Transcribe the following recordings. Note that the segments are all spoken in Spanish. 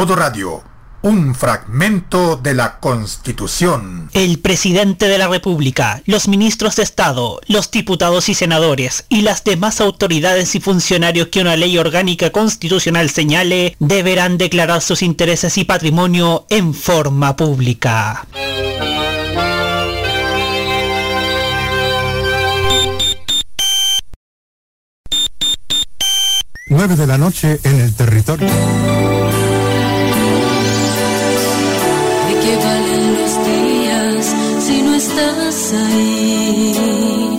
Modo Radio, un fragmento de la Constitución. El presidente de la República, los ministros de Estado, los diputados y senadores y las demás autoridades y funcionarios que una ley orgánica constitucional señale deberán declarar sus intereses y patrimonio en forma pública. 9 de la noche en el territorio. Ahí?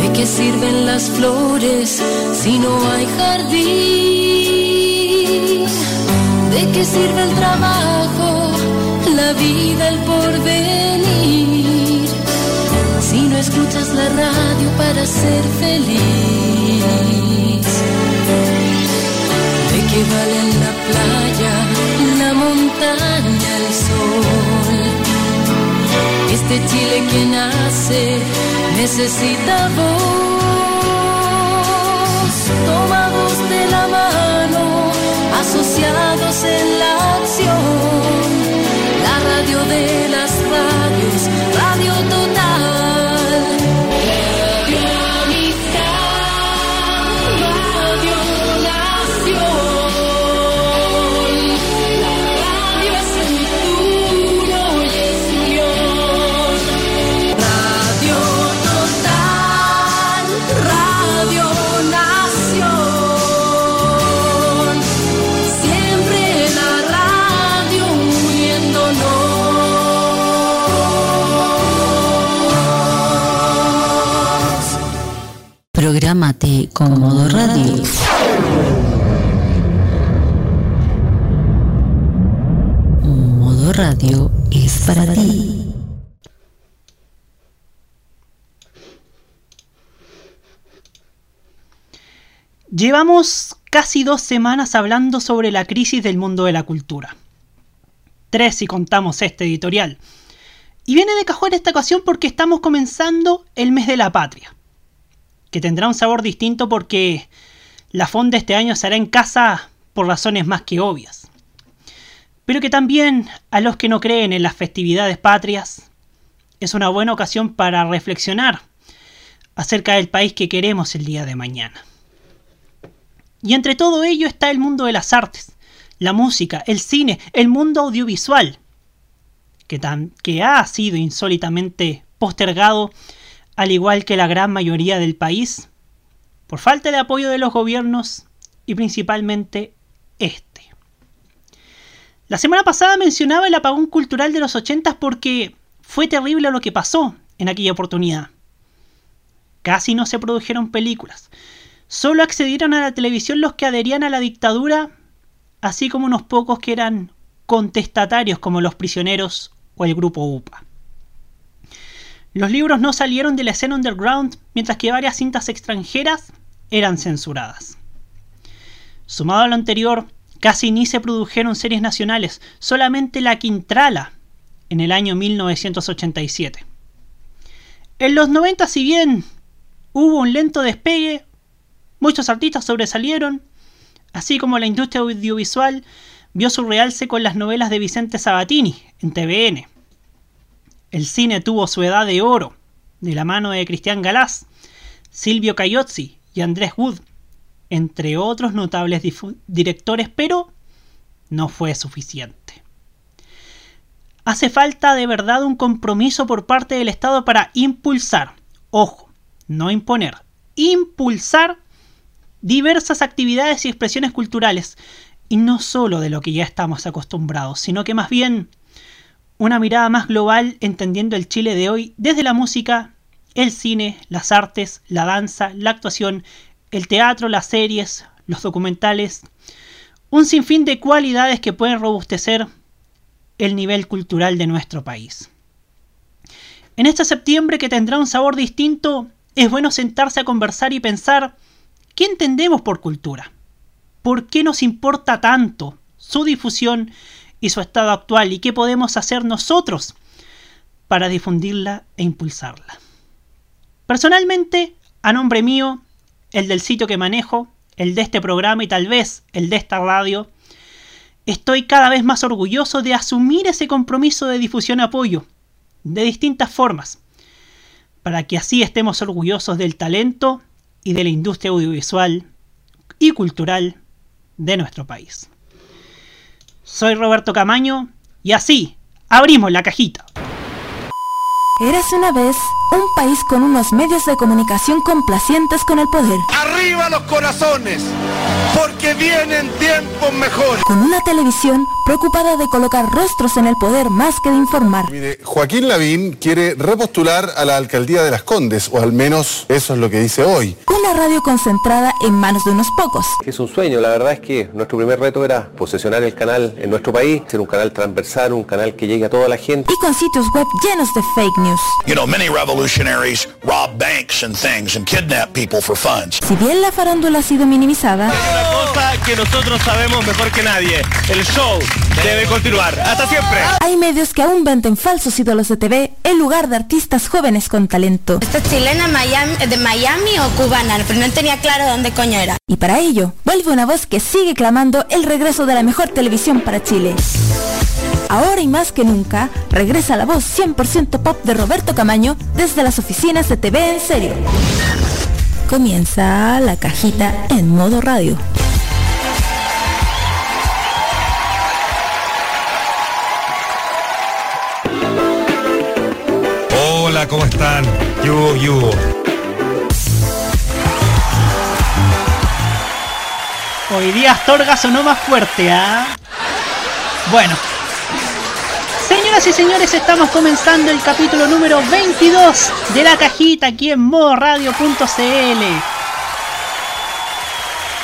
¿De qué sirven las flores si no hay jardín? ¿De qué sirve el trabajo, la vida, el porvenir? Si no escuchas la radio para ser feliz que valen la playa, la montaña, Este Chile que nace necesita voz, tomados de la mano, asociados en la acción. La radio de las Prográmate con Modo Radio. Modo Radio es para ti. Llevamos casi dos semanas hablando sobre la crisis del mundo de la cultura. Tres si contamos este editorial. Y viene de cajón esta ocasión porque estamos comenzando el mes de la patria que tendrá un sabor distinto porque la fonda este año será en casa por razones más que obvias. Pero que también a los que no creen en las festividades patrias es una buena ocasión para reflexionar acerca del país que queremos el día de mañana. Y entre todo ello está el mundo de las artes, la música, el cine, el mundo audiovisual, que, tan, que ha sido insólitamente postergado al igual que la gran mayoría del país, por falta de apoyo de los gobiernos y principalmente este. La semana pasada mencionaba el apagón cultural de los 80 porque fue terrible lo que pasó en aquella oportunidad. Casi no se produjeron películas. Solo accedieron a la televisión los que adherían a la dictadura, así como unos pocos que eran contestatarios como los prisioneros o el grupo UPA. Los libros no salieron de la escena underground, mientras que varias cintas extranjeras eran censuradas. Sumado a lo anterior, casi ni se produjeron series nacionales, solamente La Quintrala, en el año 1987. En los 90, si bien hubo un lento despegue, muchos artistas sobresalieron, así como la industria audiovisual vio su realce con las novelas de Vicente Sabatini en TVN. El cine tuvo su edad de oro, de la mano de Cristian Galás, Silvio Cayozzi y Andrés Wood, entre otros notables directores, pero no fue suficiente. Hace falta de verdad un compromiso por parte del Estado para impulsar, ojo, no imponer, impulsar diversas actividades y expresiones culturales, y no solo de lo que ya estamos acostumbrados, sino que más bien una mirada más global entendiendo el Chile de hoy desde la música, el cine, las artes, la danza, la actuación, el teatro, las series, los documentales, un sinfín de cualidades que pueden robustecer el nivel cultural de nuestro país. En este septiembre que tendrá un sabor distinto, es bueno sentarse a conversar y pensar qué entendemos por cultura, por qué nos importa tanto su difusión y su estado actual y qué podemos hacer nosotros para difundirla e impulsarla. Personalmente, a nombre mío, el del sitio que manejo, el de este programa y tal vez el de esta radio, estoy cada vez más orgulloso de asumir ese compromiso de difusión y apoyo, de distintas formas, para que así estemos orgullosos del talento y de la industria audiovisual y cultural de nuestro país. Soy Roberto Camaño y así abrimos la cajita. Érase una vez un país con unos medios de comunicación complacientes con el poder. ¡Arriba los corazones! Porque vienen tiempos mejores. Con una televisión preocupada de colocar rostros en el poder más que de informar. Mire, Joaquín Lavín quiere repostular a la alcaldía de Las Condes, o al menos eso es lo que dice hoy. Una radio concentrada en manos de unos pocos. Es un sueño, la verdad es que nuestro primer reto era posesionar el canal en nuestro país, ser un canal transversal, un canal que llegue a toda la gente. Y con sitios web llenos de fake news. You know, many revolutionaries rob banks and things and kidnap people for funds. Si bien la farándula ha sido minimizada, Una cosa que nosotros sabemos mejor que nadie. El show debe continuar. Hasta siempre. hay medios que aún venden falsos ídolos de TV en lugar de artistas jóvenes con talento. ¿Esta es chilena Miami, de Miami o cubana? Pero no tenía claro dónde coño era. Y para ello, vuelve una voz que sigue clamando el regreso de la mejor televisión para Chile. Ahora y más que nunca, regresa la voz 100% pop de Roberto Camaño desde las oficinas de TV en serio. Comienza la cajita en modo radio. Hola, ¿cómo están? Yugo, yugo. Hoy día Astorga sonó más fuerte, ¿ah? Bueno. Señoras y señores, estamos comenzando el capítulo número 22 de la cajita aquí en modoradio.cl.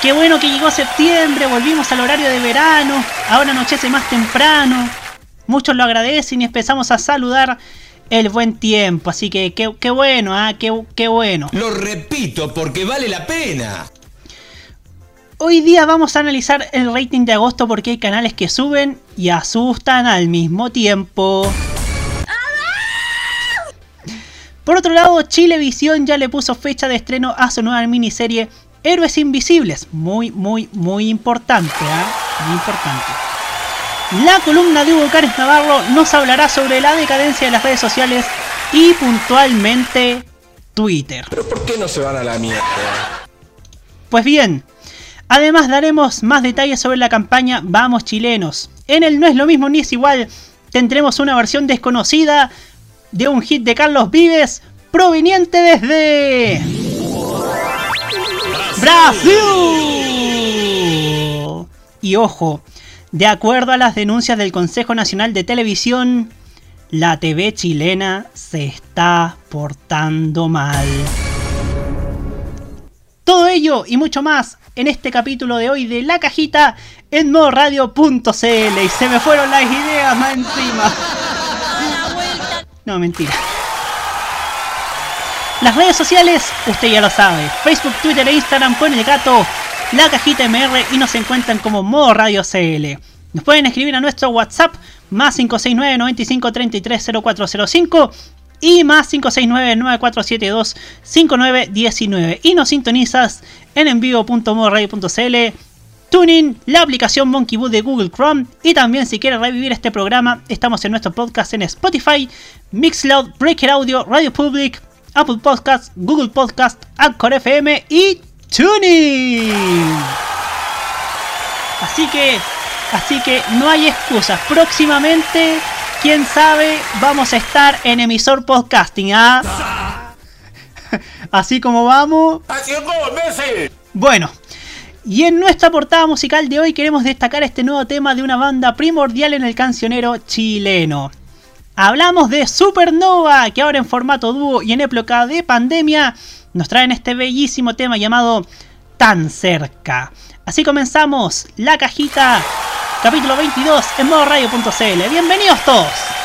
Qué bueno que llegó septiembre, volvimos al horario de verano, ahora anochece más temprano. Muchos lo agradecen y empezamos a saludar el buen tiempo, así que qué, bueno, ¿ah? Qué, qué bueno. Lo repito porque vale la pena. Hoy día vamos a analizar el rating de agosto porque hay canales que suben y asustan al mismo tiempo. Por otro lado, Chilevisión ya le puso fecha de estreno a su nueva miniserie Héroes Invisibles. Muy, muy, muy importante, ¿ah? Muy importante. La columna de Hugo Cárez Navarro nos hablará sobre la decadencia de las redes sociales y puntualmente Twitter. Pero ¿por qué no se van a la mierda? Pues bien, además daremos más detalles sobre la campaña Vamos Chilenos. En el No es lo mismo ni es igual, tendremos una versión desconocida de un hit de Carlos Vives proveniente desde... Brasil. Y ojo, de acuerdo a las denuncias del Consejo Nacional de Televisión, la TV chilena se está portando mal. Todo ello y mucho más en este capítulo de hoy de La Cajita en modoradio.cl. Y se me fueron las ideas más encima. No, mentira. Las redes sociales, usted ya lo sabe. Facebook, Twitter e Instagram con el gato La Cajita MR y nos encuentran como Modo Radio CL. Nos pueden escribir a nuestro WhatsApp más 569 95 33 0405 y más 569-9472-5919. Y nos sintonizas en envivo.modoradio.cl, Tuning, la aplicación Monkey Boo de Google Chrome. Y también si quieres revivir este programa, estamos en nuestro podcast en Spotify, Mixcloud, Breaker Audio, Radio Public, Apple Podcast, Google Podcast, Anchor FM y Tuning. Así que, así que no hay excusas. Próximamente quién sabe, vamos a estar en emisor podcasting, ¿ah? Así como vamos. Bueno, y en nuestra portada musical de hoy queremos destacar este nuevo tema de una banda primordial en el cancionero chileno. Hablamos de Supernova, que ahora en formato dúo y en época de pandemia nos traen este bellísimo tema llamado Tan cerca. Así comenzamos la cajita capítulo 22 en modoradio.cl. Bienvenidos todos.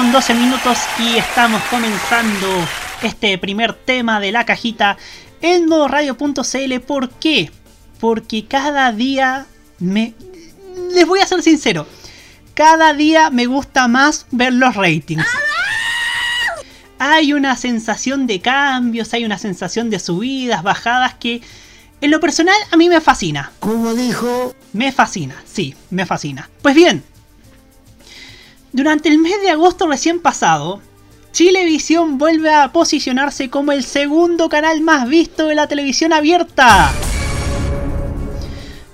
21 horas con 12 minutos y estamos comenzando este primer tema de la cajita en modoradio.cl. ¿Por qué? Porque cada día me... Les voy a ser sincero. Cada día me gusta más ver los ratings. Hay una sensación de cambios, hay una sensación de subidas, bajadas que en lo personal a mí me fascina. ¿Cómo dijo? Me fascina, sí, me fascina. Pues bien, durante el mes de agosto recién pasado, Chilevisión vuelve a posicionarse como el segundo canal más visto de la televisión abierta.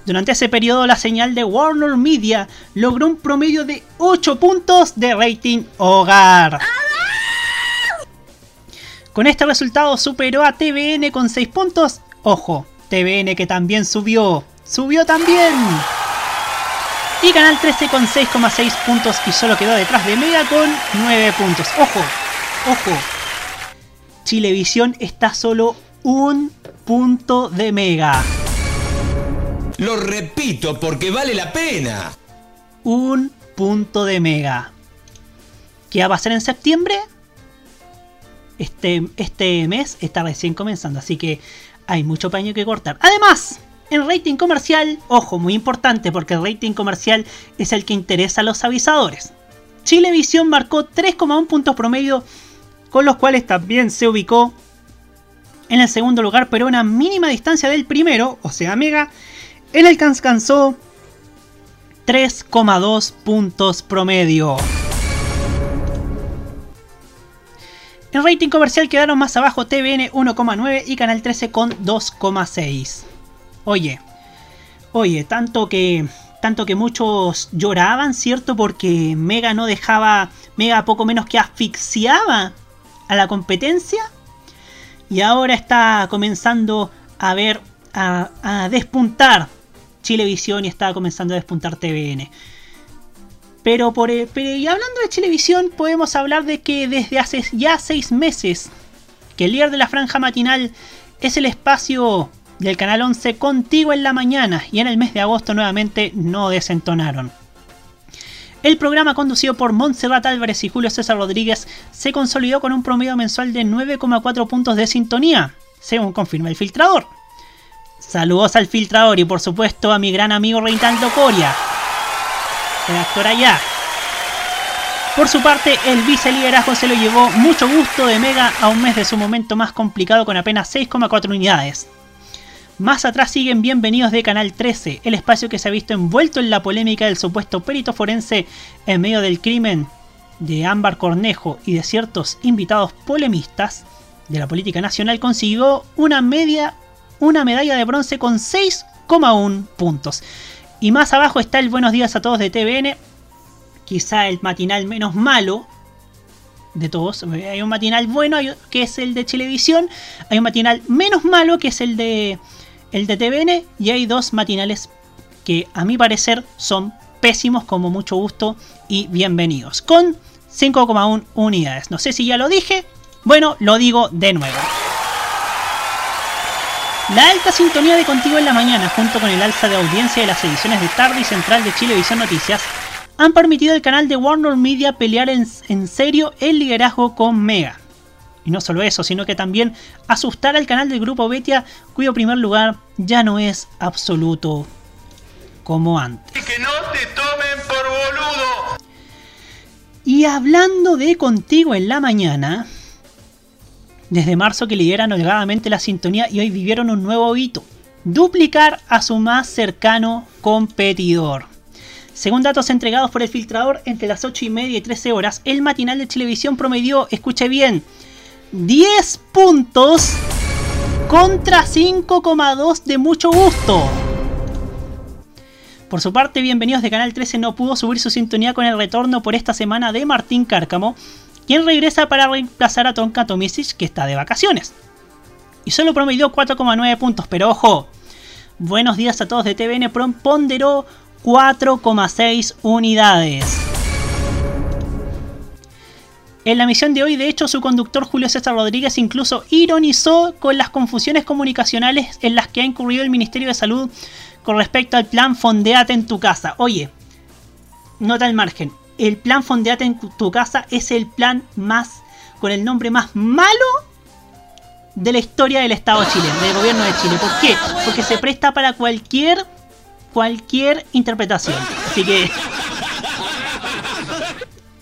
Durante ese periodo la señal de Warner Media logró un promedio de 8 puntos de rating hogar. Con este resultado superó a TVN con 6 puntos. Ojo, TVN que también subió. Subió también. Y Canal 13 con 6,6 puntos y solo quedó detrás de Mega con 9 puntos. Ojo, ojo. Chilevisión está solo un punto de Mega. Lo repito porque vale la pena. Un punto de Mega. ¿Qué va a pasar en septiembre? Este, este mes está recién comenzando, así que hay mucho paño que cortar. Además, en rating comercial, ojo, muy importante porque el rating comercial es el que interesa a los avisadores. Chilevisión marcó 3,1 puntos promedio, con los cuales también se ubicó en el segundo lugar, pero a una mínima distancia del primero, o sea, Mega, el que alcanzó 3,2 puntos promedio. En rating comercial quedaron más abajo TVN 1,9 y Canal 13 con 2,6. Oye, oye, tanto que tanto que muchos lloraban, ¿cierto? Porque Mega no dejaba, Mega poco menos que asfixiaba a la competencia. Y ahora está comenzando a ver, a, a despuntar Chilevisión y está comenzando a despuntar TVN. Pero, por, pero y hablando de Chilevisión, podemos hablar de que desde hace ya seis meses que el líder de la franja matinal es el espacio del Canal 11 Contigo en la Mañana y en el mes de agosto nuevamente no desentonaron. El programa conducido por Montserrat Álvarez y Julio César Rodríguez se consolidó con un promedio mensual de 9,4 puntos de sintonía, según confirma el filtrador. Saludos al filtrador y por supuesto a mi gran amigo Reinaldo Coria, redactor allá. Por su parte, el viceliderazgo se lo llevó mucho gusto de Mega a un mes de su momento más complicado con apenas 6,4 unidades. Más atrás siguen bienvenidos de Canal 13, el espacio que se ha visto envuelto en la polémica del supuesto perito forense en medio del crimen de Ámbar Cornejo y de ciertos invitados polemistas de la política nacional consiguió una media una medalla de bronce con 6,1 puntos. Y más abajo está el Buenos días a todos de TVN, quizá el matinal menos malo de todos. Hay un matinal bueno que es el de Televisión, hay un matinal menos malo que es el de el de TVN y hay dos matinales que a mi parecer son pésimos como mucho gusto y bienvenidos con 5,1 unidades. No sé si ya lo dije, bueno, lo digo de nuevo. La alta sintonía de Contigo en la Mañana, junto con el alza de audiencia de las ediciones de tarde y central de Chilevisión Noticias, han permitido al canal de Warner Media pelear en, en, serio el liderazgo con Mega. Y no solo eso, sino que también asustar al canal del grupo Betia, cuyo primer lugar ya no es absoluto como antes. Y que no te tomen por boludo. Y hablando de Contigo en la Mañana, desde marzo que lideran holgadamente la sintonía y hoy vivieron un nuevo hito. Duplicar a su más cercano competidor. Según datos entregados por el filtrador, entre las 8 y media y 13 horas, el matinal de televisión promedió, escuche bien, 10 puntos contra 5,2 de mucho gusto. Por su parte, Bienvenidos de Canal 13 no pudo subir su sintonía con el retorno por esta semana de Martín Cárcamo, quien regresa para reemplazar a Tonka Tomisic, que está de vacaciones. Y solo promedió 4,9 puntos, pero ojo, buenos días a todos de TVN ponderó 4,6 unidades. En la misión de hoy, de hecho, su conductor Julio César Rodríguez incluso ironizó con las confusiones comunicacionales en las que ha incurrido el Ministerio de Salud con respecto al plan Fondeate en tu casa. Oye, nota al margen, el plan Fondeate en tu casa es el plan más, con el nombre más malo de la historia del Estado chileno, del gobierno de Chile. ¿Por qué? Porque se presta para cualquier, cualquier interpretación. Así que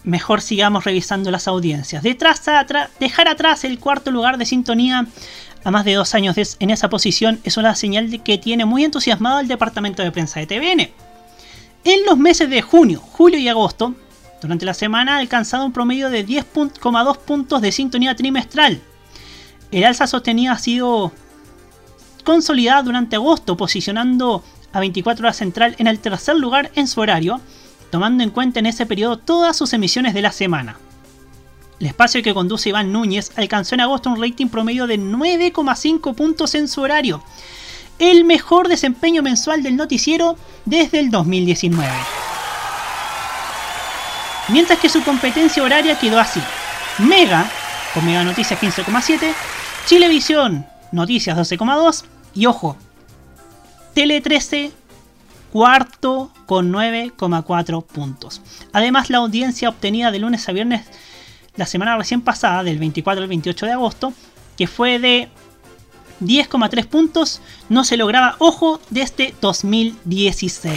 mejor sigamos revisando las audiencias. Dejar atrás el cuarto lugar de sintonía a más de dos años en esa posición es una señal de que tiene muy entusiasmado el departamento de prensa de TVN. En los meses de junio, julio y agosto, durante la semana ha alcanzado un promedio de 10,2 puntos de sintonía trimestral. El alza sostenida ha sido consolidada durante agosto, posicionando a 24 horas central en el tercer lugar en su horario, tomando en cuenta en ese periodo todas sus emisiones de la semana. El espacio que conduce Iván Núñez alcanzó en agosto un rating promedio de 9,5 puntos en su horario, el mejor desempeño mensual del noticiero desde el 2019. Mientras que su competencia horaria quedó así. Mega, con Mega Noticias 15,7, Chilevisión, Noticias 12,2 y ojo, Tele 13, cuarto con 9,4 puntos. Además, la audiencia obtenida de lunes a viernes la semana recién pasada, del 24 al 28 de agosto, que fue de 10,3 puntos, no se lograba, ojo, desde 2016.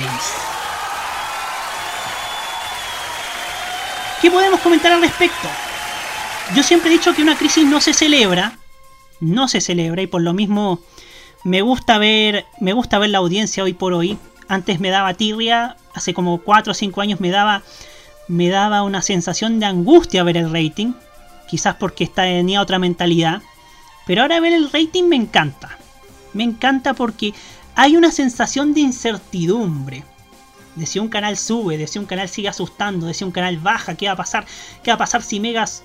¿Qué podemos comentar al respecto? Yo siempre he dicho que una crisis no se celebra, no se celebra y por lo mismo me gusta ver, me gusta ver la audiencia hoy por hoy. Antes me daba tirria, hace como 4 o 5 años me daba me daba una sensación de angustia ver el rating, quizás porque tenía otra mentalidad, pero ahora ver el rating me encanta. Me encanta porque hay una sensación de incertidumbre. De si un canal sube, de si un canal sigue asustando, de si un canal baja, qué va a pasar, qué va a pasar si Megas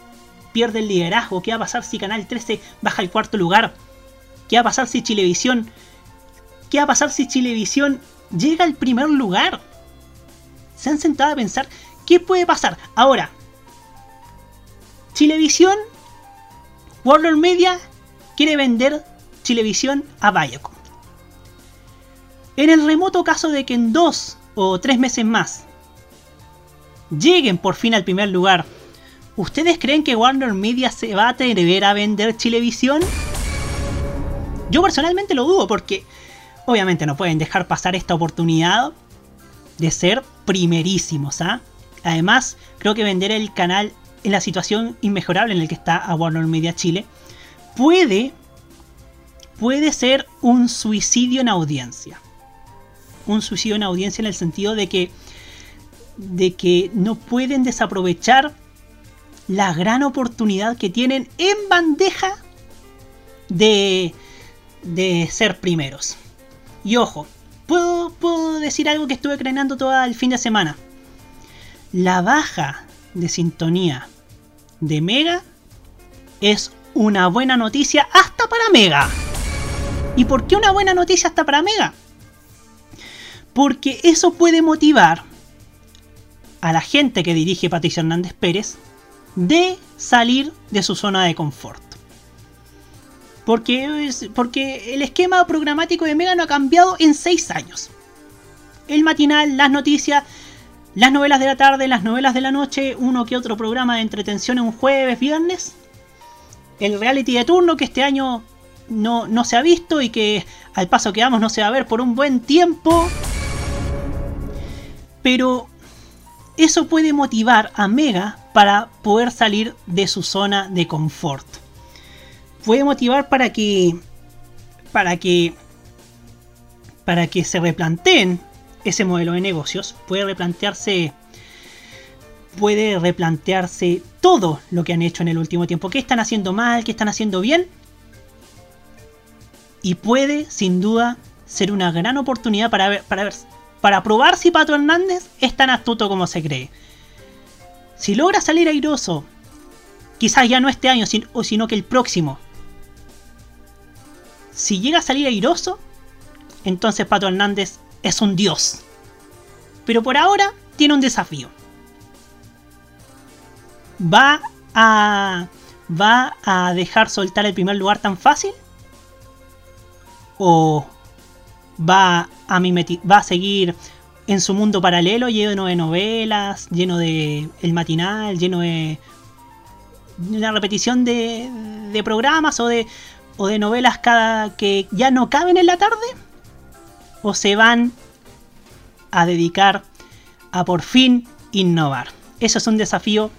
pierde el liderazgo, qué va a pasar si Canal 13 baja al cuarto lugar, qué va a pasar si Chilevisión, qué va a pasar si Chilevisión llega al primer lugar. ¿Se han sentado a pensar ¿Qué puede pasar? Ahora, Chilevisión, Warner Media quiere vender Chilevisión a Viacom. En el remoto caso de que en dos o tres meses más lleguen por fin al primer lugar, ¿ustedes creen que Warner Media se va a atrever a vender Chilevisión? Yo personalmente lo dudo porque obviamente no pueden dejar pasar esta oportunidad de ser primerísimos, ¿ah? Además, creo que vender el canal en la situación inmejorable en la que está a Warner Media Chile puede, puede ser un suicidio en audiencia. Un suicidio en audiencia en el sentido de que, de que no pueden desaprovechar la gran oportunidad que tienen en bandeja de, de ser primeros. Y ojo, puedo, decir algo que estuve creando todo el fin de semana la baja de sintonía de Mega es una buena noticia hasta para Mega. ¿Y por qué una buena noticia hasta para Mega? Porque eso puede motivar a la gente que dirige Patricia Hernández Pérez de salir de su zona de confort. Porque, porque el esquema programático de Mega no ha cambiado en 6 años. El matinal, las noticias, las novelas de la tarde, las novelas de la noche, uno que otro programa de entretención en un jueves, viernes. El reality de turno que este año no, no se ha visto y que al paso que vamos no se va a ver por un buen tiempo. Pero eso puede motivar a Mega para poder salir de su zona de confort. Puede motivar para que para que para que se replanteen ese modelo de negocios, puede replantearse puede replantearse todo lo que han hecho en el último tiempo. ¿Qué están haciendo mal? ¿Qué están haciendo bien? Y puede, sin duda, ser una gran oportunidad para ver, para ver, para probar si Pato Hernández es tan astuto como se cree. Si logra salir airoso, quizás ya no este año, sino, que el próximo. Si llega a salir airoso, entonces Pato Hernández es un dios. Pero por ahora tiene un desafío. Va a va a dejar soltar el primer lugar tan fácil? ¿O va a, va a seguir en su mundo paralelo lleno de novelas, lleno de el matinal, lleno de una repetición de, de programas o de, o de novelas cada que ya no caben en la tarde? ¿O se van a dedicar a por fin innovar? Eso es un desafío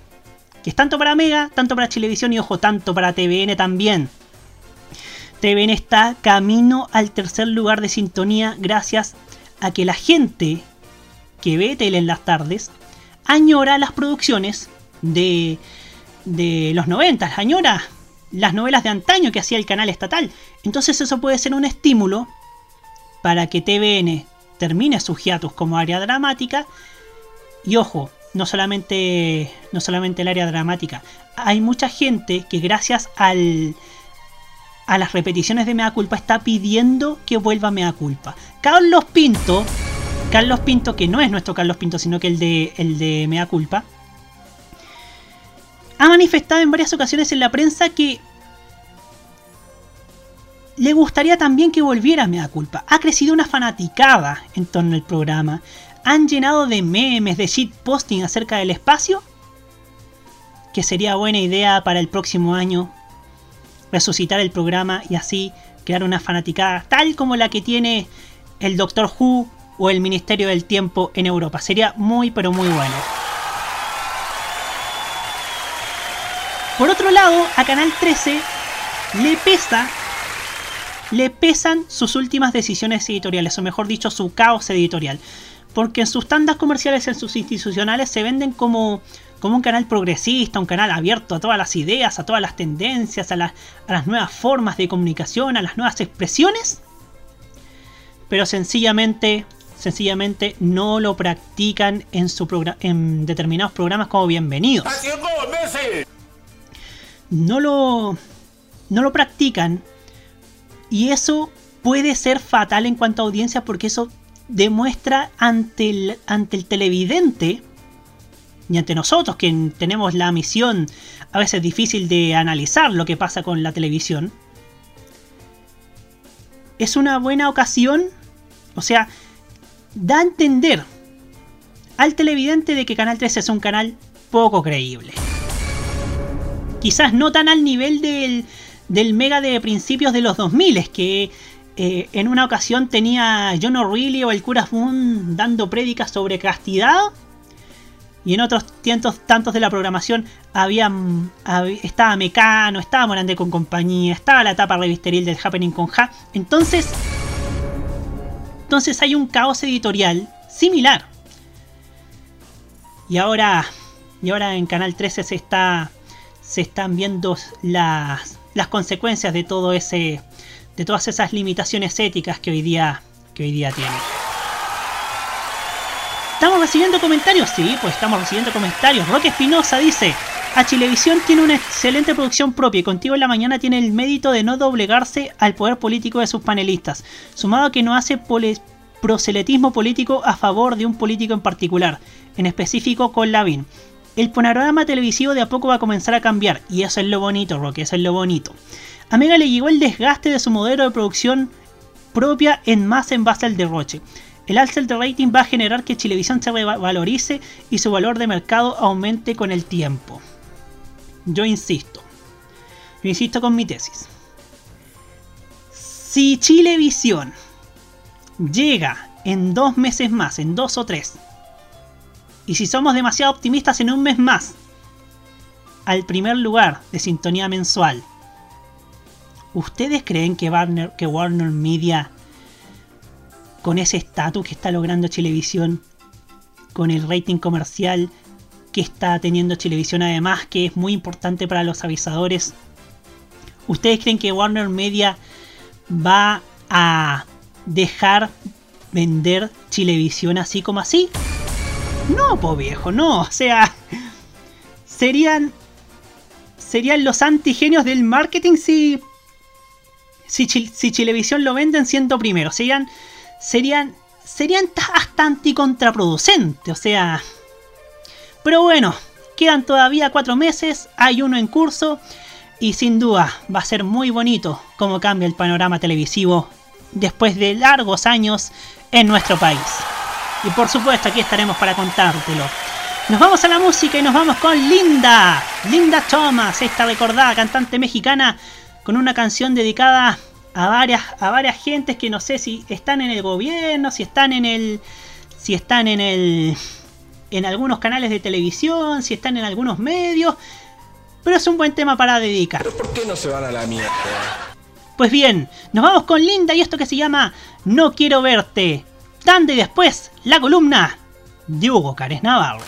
que es tanto para Mega, tanto para Chilevisión y ojo, tanto para TVN también. TVN está camino al tercer lugar de sintonía gracias a que la gente que ve tele en las tardes añora las producciones de, de los 90, añora las novelas de antaño que hacía el canal estatal. Entonces eso puede ser un estímulo para que TVN termine sus hiatus como área dramática. Y ojo, no solamente, no solamente el área dramática, hay mucha gente que gracias al, a las repeticiones de Mea Culpa está pidiendo que vuelva Mea Culpa. Carlos Pinto, Carlos Pinto, que no es nuestro Carlos Pinto, sino que el de, el de Mea Culpa, ha manifestado en varias ocasiones en la prensa que le gustaría también que volviera Mea Culpa. Ha crecido una fanaticada en torno al programa. Han llenado de memes, de shitposting acerca del espacio. Que sería buena idea para el próximo año resucitar el programa y así crear una fanaticada tal como la que tiene el Doctor Who o el Ministerio del Tiempo en Europa. Sería muy pero muy bueno. Por otro lado, a Canal 13 le pesa le pesan sus últimas decisiones editoriales, o mejor dicho, su caos editorial. Porque en sus tandas comerciales, en sus institucionales, se venden como, como un canal progresista, un canal abierto a todas las ideas, a todas las tendencias, a, las- a las nuevas formas de comunicación, a las nuevas expresiones. Pero sencillamente, sencillamente no lo practican en, su en determinados programas como bienvenidos. No lo, no lo practican y eso puede ser fatal en cuanto a audiencia porque eso demuestra ante el, ante el televidente y ante nosotros que tenemos la misión a veces difícil de analizar lo que pasa con la televisión. Es una buena ocasión, o sea, da a entender al televidente de que Canal 13 es un canal poco creíble. Quizás no tan al nivel del, del mega de principios de los 2000, es que eh, en una ocasión tenía John O'Reilly o el cura Boone dando prédicas sobre castidad. Y en otros tientos, tantos de la programación había, hab- estaba Mecano, estaba Morandé con compañía, estaba la etapa revisteril del Happening con Ja. Entonces, entonces hay un caos editorial similar. Y ahora, y ahora en Canal 13 se está se están viendo las, las consecuencias de todo ese de todas esas limitaciones éticas que hoy día que hoy día tiene. ¿Estamos recibiendo comentarios? Sí, pues estamos recibiendo comentarios. Roque Espinosa dice, a Chilevisión tiene una excelente producción propia y contigo en la mañana tiene el mérito de no doblegarse al poder político de sus panelistas, sumado a que no hace proselitismo político a favor de un político en particular, en específico con Lavín. El panorama televisivo de a poco va a comenzar a cambiar y eso es lo bonito, Roque, eso es lo bonito. A Mega le llegó el desgaste de su modelo de producción propia en más en base al derroche. El alza de rating va a generar que Chilevisión se revalorice y su valor de mercado aumente con el tiempo. Yo insisto. Yo insisto con mi tesis. Si Chilevisión llega en dos meses más, en dos o tres, y si somos demasiado optimistas en un mes más, al primer lugar de sintonía mensual, ¿ustedes creen que Warner, que Warner Media, con ese estatus que está logrando Chilevisión, con el rating comercial que está teniendo Chilevisión además, que es muy importante para los avisadores, ¿ustedes creen que Warner Media va a dejar vender Chilevisión así como así? No, po viejo, no. O sea, serían serían los antigenios del marketing si si, si Chilevisión lo venden siendo primero. Serían serían serían ta- hasta anticontraproducente, o sea. Pero bueno, Quedan todavía cuatro meses, hay uno en curso y sin duda va a ser muy bonito cómo cambia el panorama televisivo después de largos años en nuestro país. Y por supuesto aquí estaremos para contártelo. Nos vamos a la música y nos vamos con Linda. Linda Thomas, esta recordada cantante mexicana con una canción dedicada a varias, a varias gentes que no sé si están en el gobierno, si están en el. si están en el. en algunos canales de televisión, si están en algunos medios. Pero es un buen tema para dedicar. ¿Pero por qué no se van a la mierda? Pues bien, nos vamos con Linda y esto que se llama No quiero verte. Dando y después la columna de Hugo Cares Navarro.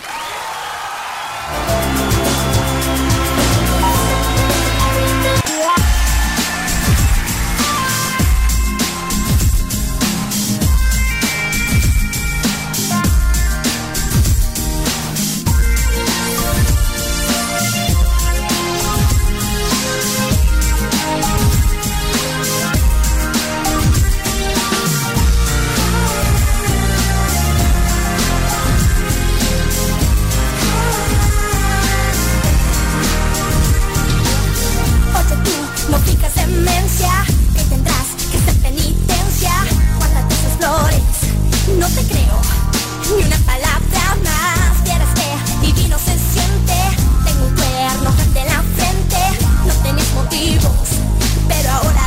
No te creo. Ni una palabra más Vieras que divino se siente. Tengo un cuerno en la frente No tenías motivos Pero ahora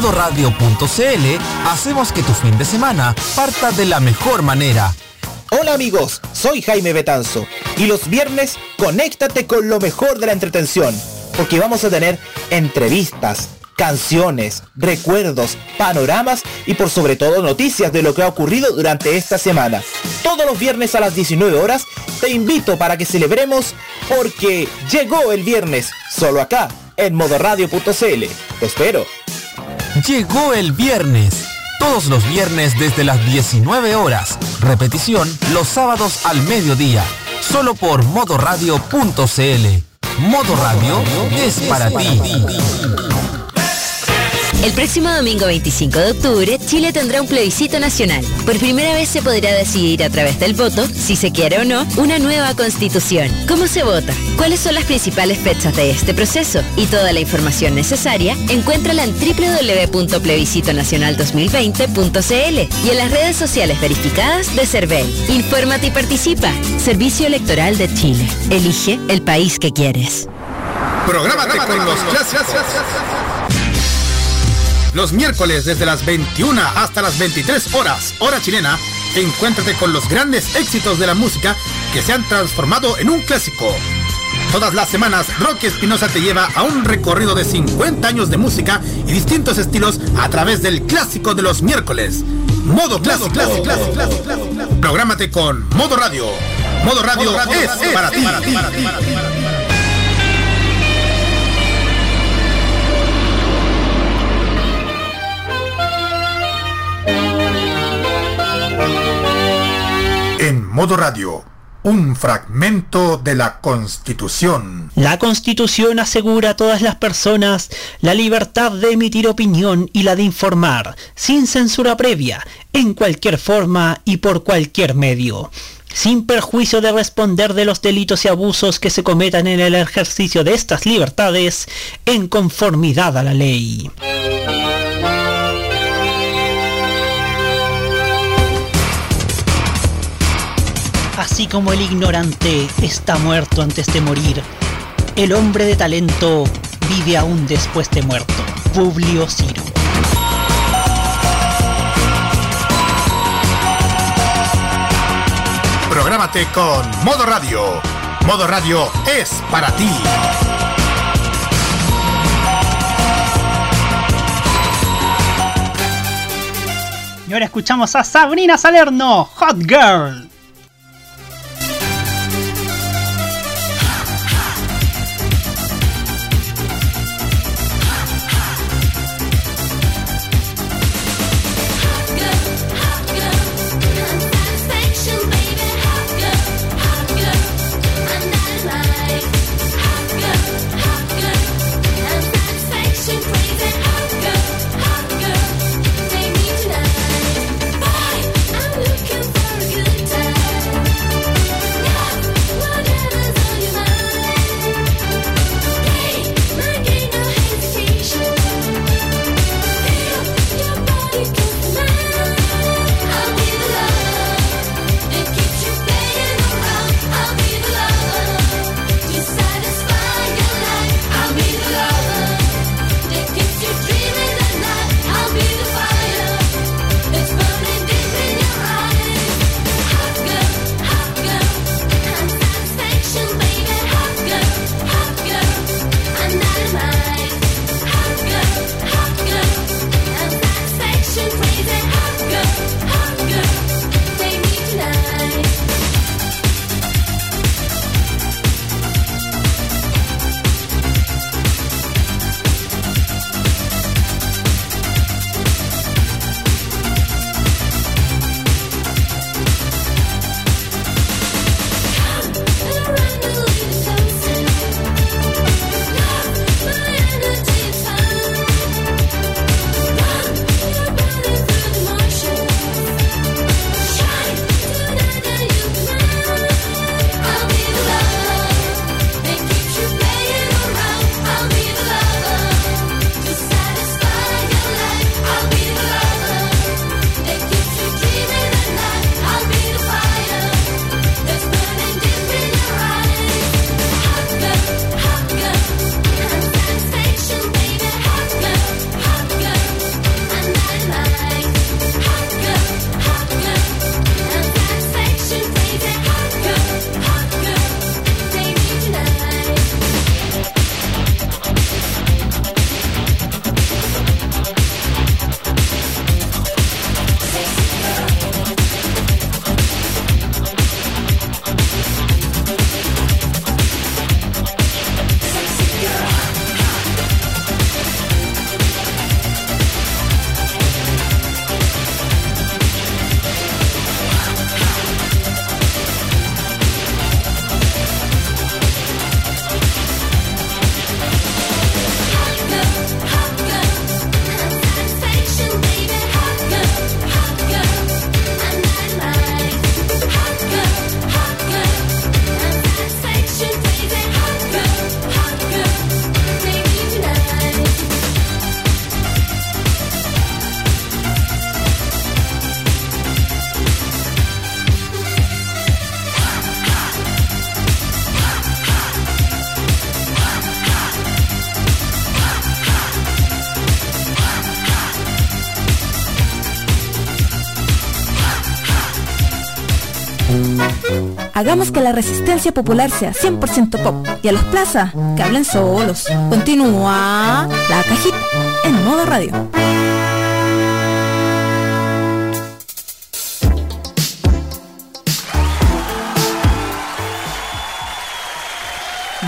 modoradio.cl hacemos que tu fin de semana parta de la mejor manera. Hola amigos, soy Jaime Betanzo y los viernes conéctate con lo mejor de la entretención, porque vamos a tener entrevistas, canciones, recuerdos, panoramas y por sobre todo noticias de lo que ha ocurrido durante esta semana. Todos los viernes a las 19 horas te invito para que celebremos porque llegó el viernes, solo acá, en modoradio.cl. Te espero. Llegó el viernes. Todos los viernes desde las 19 horas. Repetición los sábados al mediodía. Solo por modoradio.cl. Modo Radio es para ti. El próximo domingo 25 de octubre, Chile tendrá un plebiscito nacional. Por primera vez se podrá decidir a través del voto si se quiere o no una nueva constitución. ¿Cómo se vota? ¿Cuáles son las principales fechas de este proceso? Y toda la información necesaria, encuéntrala en www.plebiscitonacional2020.cl y en las redes sociales verificadas de CERVEL. Infórmate y participa. Servicio Electoral de Chile. Elige el país que quieres. Prográmate con los clásicos. Los miércoles desde las 21 hasta las 23 horas, hora chilena, encuéntrate con los grandes éxitos de la música que se han transformado en un clásico. Todas las semanas, Rocky Espinosa te lleva a un recorrido de 50 años de música y distintos estilos a través del clásico de los miércoles. Modo clásico, clásico, clásico, clásico. Prográmate con Modo Radio. Modo Radio, es, para ti. Para ti, para ti, para ti. Modo radio, un fragmento de la Constitución. La Constitución asegura a todas las personas la libertad de emitir opinión y la de informar, sin censura previa, en cualquier forma y por cualquier medio, sin perjuicio de responder de los delitos y abusos que se cometan en el ejercicio de estas libertades, en conformidad a la ley. Así como el ignorante está muerto antes de morir, el hombre de talento vive aún después de muerto. Publio Ciro. Prográmate con Modo Radio. Modo Radio es para ti. Y ahora escuchamos a Sabrina Salerno, Hot Girl. Hagamos que la resistencia popular sea 100% pop y a los plaza que hablen solos. Continúa la cajita en modo radio.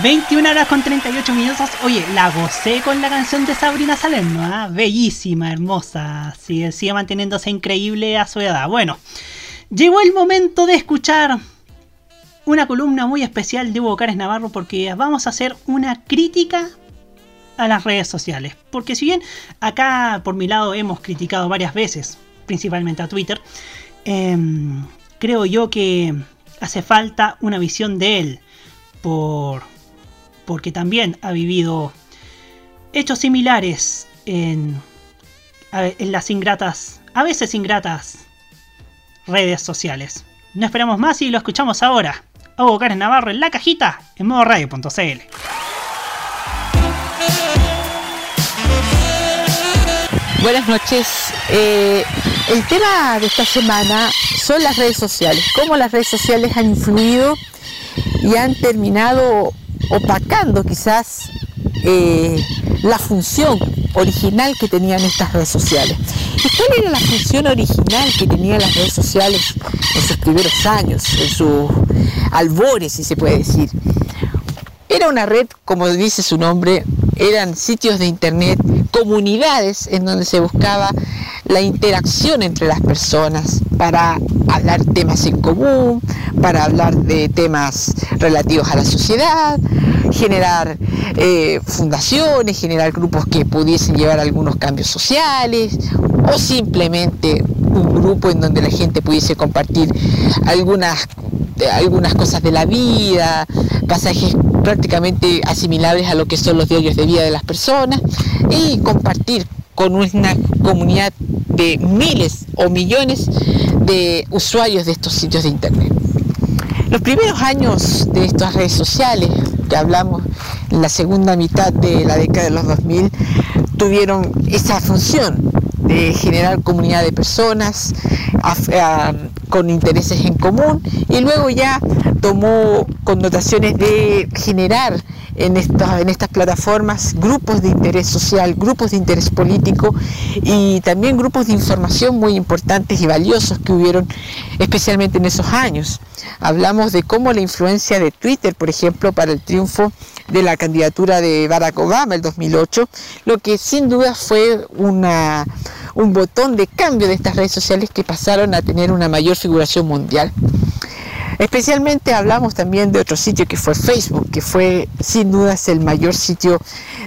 21 horas con 38 minutos. Oye, la gocé con la canción de Sabrina Salerno, ¿ah? Bellísima, hermosa. Sigue, sigue manteniéndose increíble a su edad. Bueno, llegó el momento de escuchar una columna muy especial de Hugo Cárez Navarro porque vamos a hacer una crítica a las redes sociales. Porque si bien acá por mi lado hemos criticado varias veces, principalmente a Twitter, em, creo yo que hace falta una visión de él por porque también ha vivido hechos similares en las ingratas, a veces ingratas, redes sociales. No esperamos más y lo escuchamos ahora. Hugo Karen Navarro en la cajita en modo radio.cl. Buenas noches. Eh, el tema de esta semana son las redes sociales. Cómo las redes sociales han influido y han terminado opacando quizás eh, la función original que tenían estas redes sociales. ¿Y cuál era la función original que tenían las redes sociales en sus primeros años, en sus albores, si se puede decir? Era una red, como dice su nombre, eran sitios de internet, comunidades en donde se buscaba la interacción entre las personas para hablar temas en común, para hablar de temas relativos a la sociedad, generar eh, fundaciones, generar grupos que pudiesen llevar algunos cambios sociales o simplemente un grupo en donde la gente pudiese compartir algunas algunas cosas de la vida, pasajes prácticamente asimilables a lo que son los diarios de vida de las personas y compartir con una comunidad de miles o millones de usuarios de estos sitios de internet. Los primeros años de estas redes sociales, que hablamos en la segunda mitad de la década de los 2000, tuvieron esa función de generar comunidad de personas con intereses en común y luego ya tomó connotaciones de generar en, en estas plataformas grupos de interés social, grupos de interés político y también grupos de información muy importantes y valiosos que hubieron especialmente en esos años. Hablamos de cómo la influencia de Twitter, por ejemplo, para el triunfo de la candidatura de Barack Obama el 2008, lo que sin duda fue una, un botón de cambio de estas redes sociales que pasaron a tener una mayor figuración mundial. Especialmente hablamos también de otro sitio que fue Facebook, que fue sin dudas el mayor sitio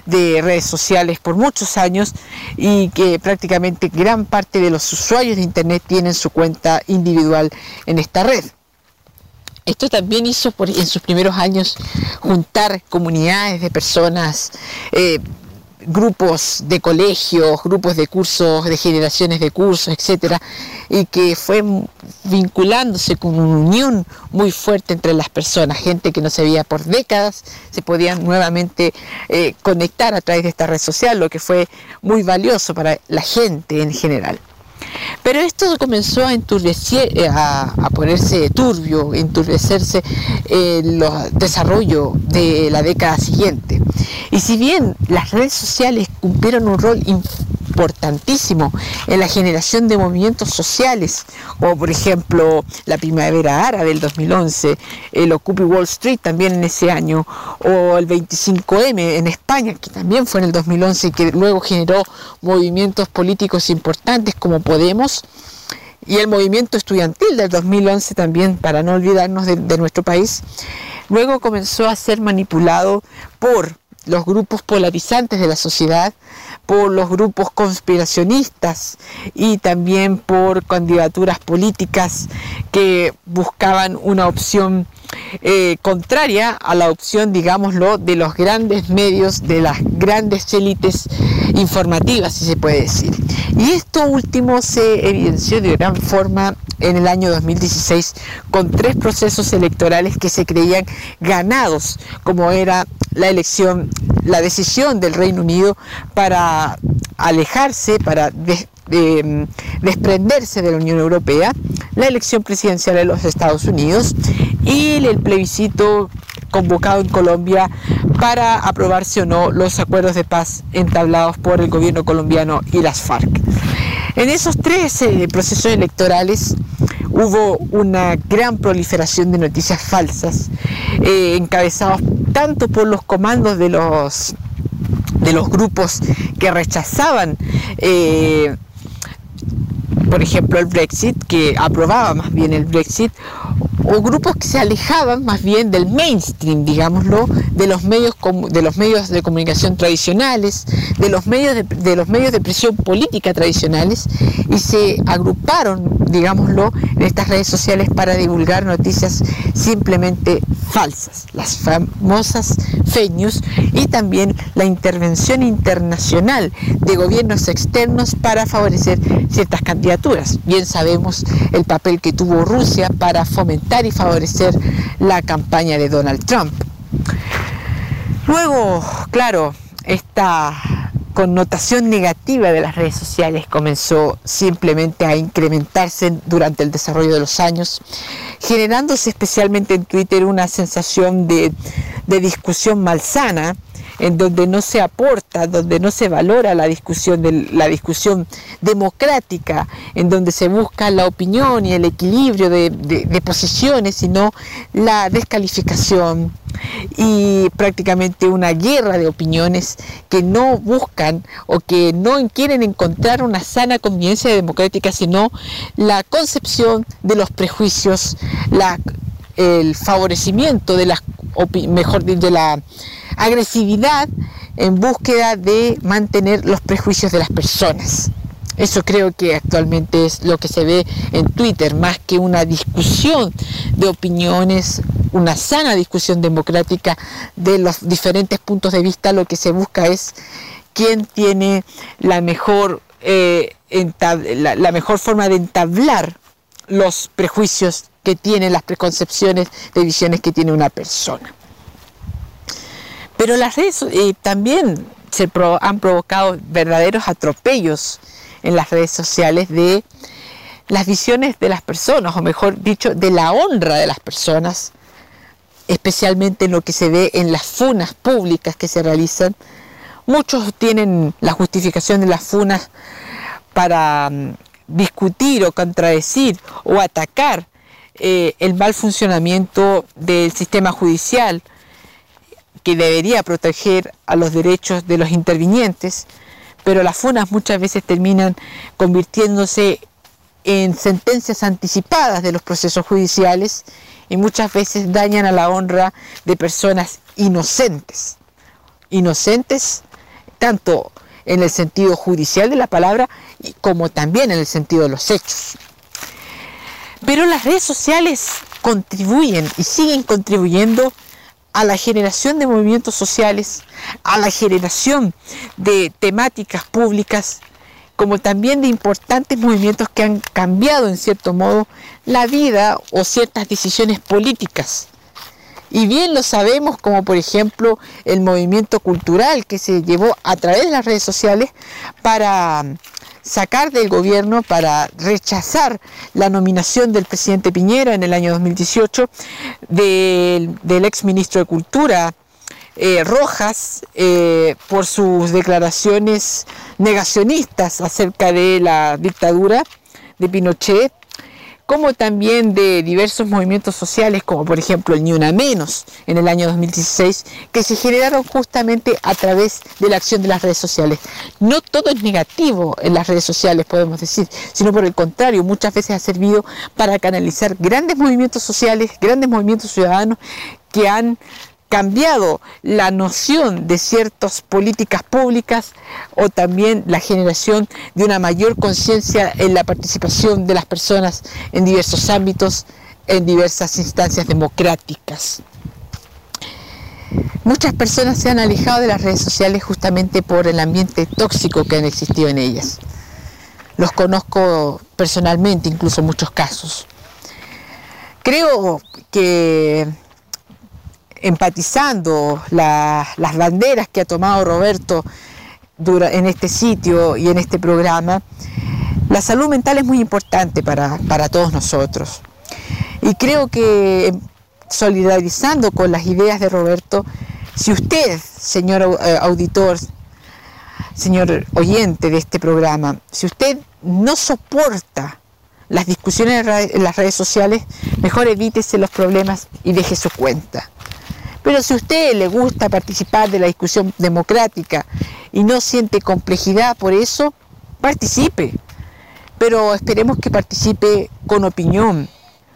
de redes sociales por muchos años y que prácticamente gran parte de los usuarios de Internet tienen su cuenta individual en esta red. Esto también hizo en sus primeros años juntar comunidades de personas eh, grupos de colegios, grupos de cursos, de generaciones de cursos, etcétera, y que fue vinculándose con una unión muy fuerte entre las personas, gente que no se veía por décadas, se podían nuevamente eh, conectar a través de esta red social, lo que fue muy valioso para la gente en general. Pero esto comenzó a, eh, a, ponerse turbio, enturbecerse en el desarrollo de la década siguiente. Y si bien las redes sociales cumplieron un rol importantísimo en la generación de movimientos sociales, como por ejemplo la Primavera Árabe del 2011, el Occupy Wall Street también en ese año, o el 25M en España, que también fue en el 2011 y que luego generó movimientos políticos importantes como Podemos, y el movimiento estudiantil del 2011 también, para no olvidarnos de, de nuestro país, luego comenzó a ser manipulado por los grupos polarizantes de la sociedad, por los grupos conspiracionistas y también por candidaturas políticas que buscaban una opción eh, contraria a la opción, digámoslo, de los grandes medios, de las grandes élites informativas, si se puede decir. Y esto último se evidenció de gran forma en el año 2016 con tres procesos electorales que se creían ganados, como era la elección, la decisión del Reino Unido para alejarse, para mm, desprenderse de la Unión Europea, la elección presidencial de los Estados Unidos y el plebiscito convocado en Colombia para aprobarse o no los acuerdos de paz entablados por el gobierno colombiano y las FARC. En esos tres eh, procesos electorales hubo una gran proliferación de noticias falsas, eh, encabezados tanto por los comandos de los, de los grupos que rechazaban eh, por ejemplo, el Brexit, que aprobaba más bien el Brexit, o grupos que se alejaban más bien del mainstream, digámoslo, de los medios, de, los medios de comunicación tradicionales, de los, medios de, de los medios de presión política tradicionales, y se agruparon, digámoslo, en estas redes sociales para divulgar noticias simplemente falsas, las famosas fake y también la intervención internacional de gobiernos externos para favorecer ciertas candidaturas. Bien sabemos el papel que tuvo Rusia para fomentar y favorecer la campaña de Donald Trump. Luego, claro, esta connotación negativa de las redes sociales comenzó simplemente a incrementarse durante el desarrollo de los años, generándose especialmente en Twitter una sensación de, de discusión malsana, en donde no se aporta, donde no se valora la discusión, de, la discusión democrática, en donde se busca la opinión y el equilibrio de, de- posiciones, sino la descalificación y prácticamente una guerra de opiniones que no buscan o que no quieren encontrar una sana convivencia democrática, sino la concepción de los prejuicios, la, el favorecimiento de la, opi- mejor de la agresividad en búsqueda de mantener los prejuicios de las personas. Eso creo que actualmente es lo que se ve en Twitter, más que una discusión de opiniones, una sana discusión democrática de los diferentes puntos de vista, lo que se busca es quién tiene la mejor, eh, la mejor forma de entablar los prejuicios que tienen, las preconcepciones de visiones que tiene una persona. Pero las redes eh, también se han provocado verdaderos atropellos en las redes sociales de las visiones de las personas, o mejor dicho, de la honra de las personas, especialmente en lo que se ve en las funas públicas que se realizan. Muchos tienen la justificación de las funas para mm, discutir o contradecir o atacar eh, el mal funcionamiento del sistema judicial que debería proteger a los derechos de los intervinientes, pero las funas muchas veces terminan convirtiéndose en sentencias anticipadas de los procesos judiciales y muchas veces dañan a la honra de personas inocentes. Inocentes tanto en el sentido judicial de la palabra como también en el sentido de los hechos. Pero las redes sociales contribuyen y siguen contribuyendo a la generación de movimientos sociales, a la generación de temáticas públicas, como también de importantes movimientos que han cambiado en cierto modo la vida o ciertas decisiones políticas. Y bien lo sabemos como por ejemplo el movimiento cultural que se llevó a través de las redes sociales para sacar del gobierno, para rechazar la nominación del presidente Piñera en el año 2018 del, del ex ministro de Cultura eh, Rojas eh, por sus declaraciones negacionistas acerca de la dictadura de Pinochet, como también de diversos movimientos sociales, como por ejemplo el Ni Una Menos en el año 2016, que se generaron justamente a través de la acción de las redes sociales. No todo es negativo en las redes sociales, podemos decir, sino por el contrario, muchas veces ha servido para canalizar grandes movimientos sociales, grandes movimientos ciudadanos que han cambiado la noción de ciertas políticas públicas o también la generación de una mayor conciencia en la participación de las personas en diversos ámbitos, en diversas instancias democráticas. Muchas personas se han alejado de las redes sociales justamente por el ambiente tóxico que han existido en ellas. Los conozco personalmente, incluso en muchos casos. Creo que empatizando la- las banderas que ha tomado Roberto en este sitio y en este programa, la salud mental es muy importante para, para todos nosotros. Y creo que solidarizando con las ideas de Roberto, si usted, señor eh, auditor, señor oyente de este programa, si usted no soporta las discusiones en las redes sociales, mejor evítese los problemas y deje su cuenta. Pero si a usted le gusta participar de la discusión democrática y no siente complejidad por eso, participe. Pero esperemos que participe con opinión,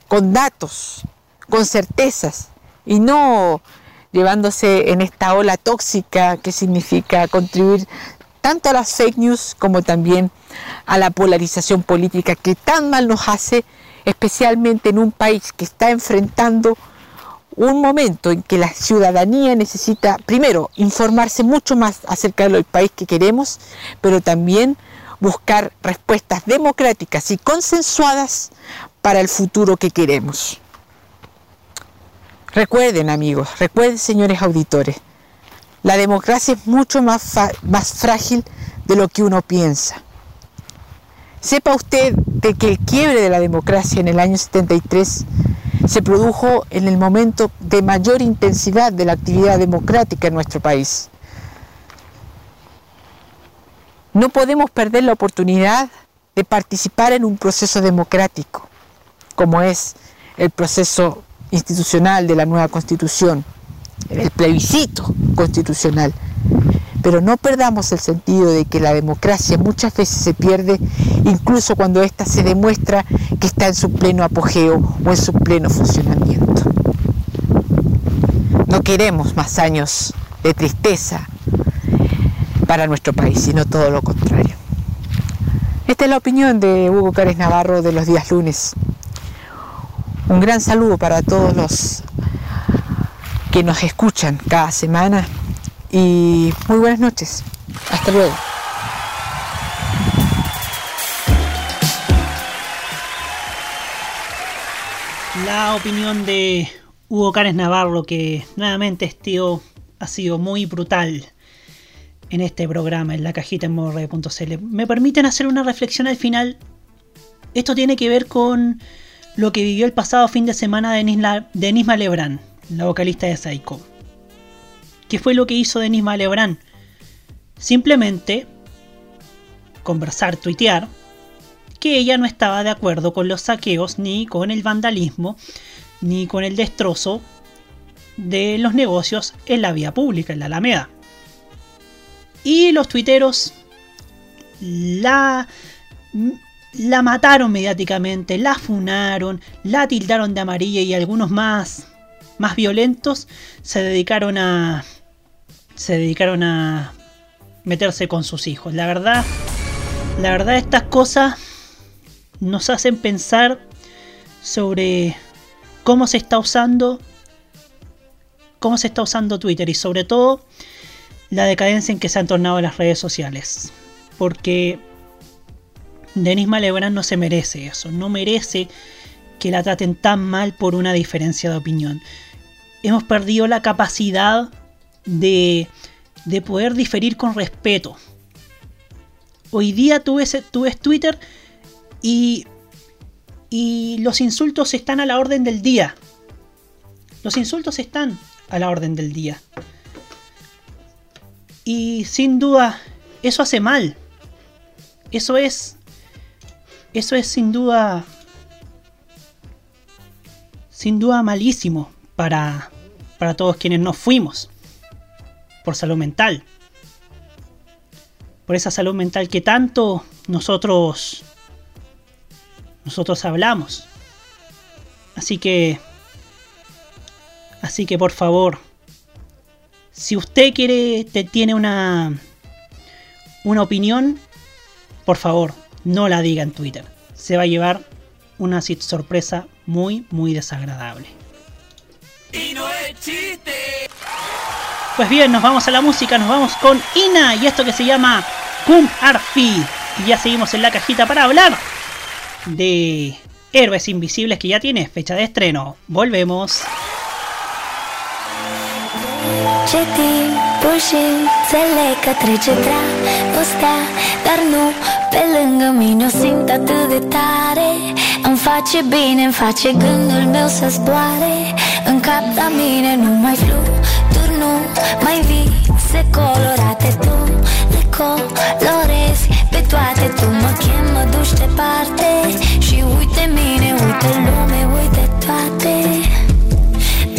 con datos, con certezas y no llevándose en esta ola tóxica que significa contribuir tanto a las fake news como también a la polarización política que tan mal nos hace, especialmente en un país que está enfrentando un momento en que la ciudadanía necesita, primero, informarse mucho más acerca del país que queremos, pero también buscar respuestas democráticas y consensuadas para el futuro que queremos. Recuerden amigos, recuerden señores auditores, la democracia es mucho más, más frágil de lo que uno piensa. Sepa usted de que el quiebre de la democracia en el año 73 se produjo en el momento de mayor intensidad de la actividad democrática en nuestro país. No podemos perder la oportunidad de participar en un proceso democrático, como es el proceso institucional de la nueva constitución, el plebiscito constitucional. Pero no perdamos el sentido de que la democracia muchas veces se pierde, incluso cuando ésta se demuestra que está en su pleno apogeo o en su pleno funcionamiento. No queremos más años de tristeza para nuestro país, sino todo lo contrario. Esta es la opinión de Hugo Cárez Navarro de los días lunes. Un gran saludo para todos los que nos escuchan cada semana y muy buenas noches. Hasta luego. La opinión de Hugo Cárez Navarro, que nuevamente este ha sido muy brutal en este programa, en la cajita en morre.cl. Me permiten hacer una reflexión al final. Esto tiene que ver con lo que vivió el pasado fin de semana Denis, La- Denis Malebrán, la vocalista de Psycho. ¿Qué fue lo que hizo Denis Malebrán? Simplemente conversar, tuitear, que ella no estaba de acuerdo con los saqueos, ni con el vandalismo, ni con el destrozo de los negocios en la vía pública, en la Alameda. Y los tuiteros la, la mataron mediáticamente, la funaron, la tildaron de amarilla y algunos más, más violentos se dedicaron a se dedicaron a meterse con sus hijos. La verdad, la verdad estas cosas nos hacen pensar sobre cómo se está usando cómo se está usando Twitter y sobre todo la decadencia en que se han tornado las redes sociales. Porque Denis Malebrán no se merece eso, no merece que la traten tan mal por una diferencia de opinión. Hemos perdido la capacidad de, de poder diferir con respeto. Hoy día tú ves, tú ves Twitter y, y los insultos están a la orden del día. Los insultos están a la orden del día. Y sin duda, eso hace mal. Eso es. Eso es sin duda. Sin duda malísimo para, para todos quienes nos fuimos. Por salud mental. Por esa salud mental que tanto nosotros. Nosotros hablamos. Así que. Así que por favor. Si usted quiere, te tiene una, una opinión, por favor, no la diga en Twitter. Se va a llevar una sorpresa muy, muy desagradable. Y no es chiste. Pues bien, nos vamos a la música, nos vamos con Ina y esto que se llama Cum Arfi. Y ya seguimos en la cajita para hablar de Héroes Invisibles que ya tiene fecha de estreno. Volvemos. Meu mai vise colorate Tu le colorezi pe toate. Tu mă chem, mă duci departe Și uite mine, uite lume, uite toate.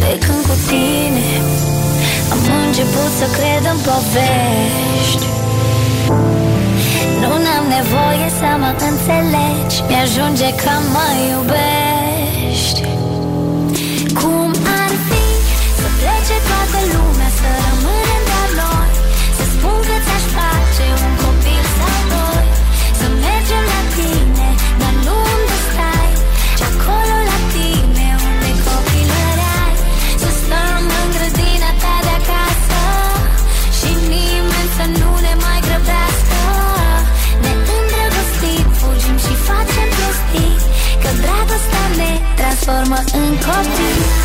De când cu tine Am început să cred în povești. Nu am nevoie să mă înțelegi Mi-ajunge că mă iubești lumea Să rămânem doar noi. Să spun că ți-aș face un copil sau doi. Să mergem la tine, dar nu unde stai. Ci acolo la tine unde copilărai Să stăm în grădina ta de acasă. Și nimeni să nu ne mai grăbească. Ne îndrăgostim, fugim și facem prostii. Că dragostea ne transformă în copii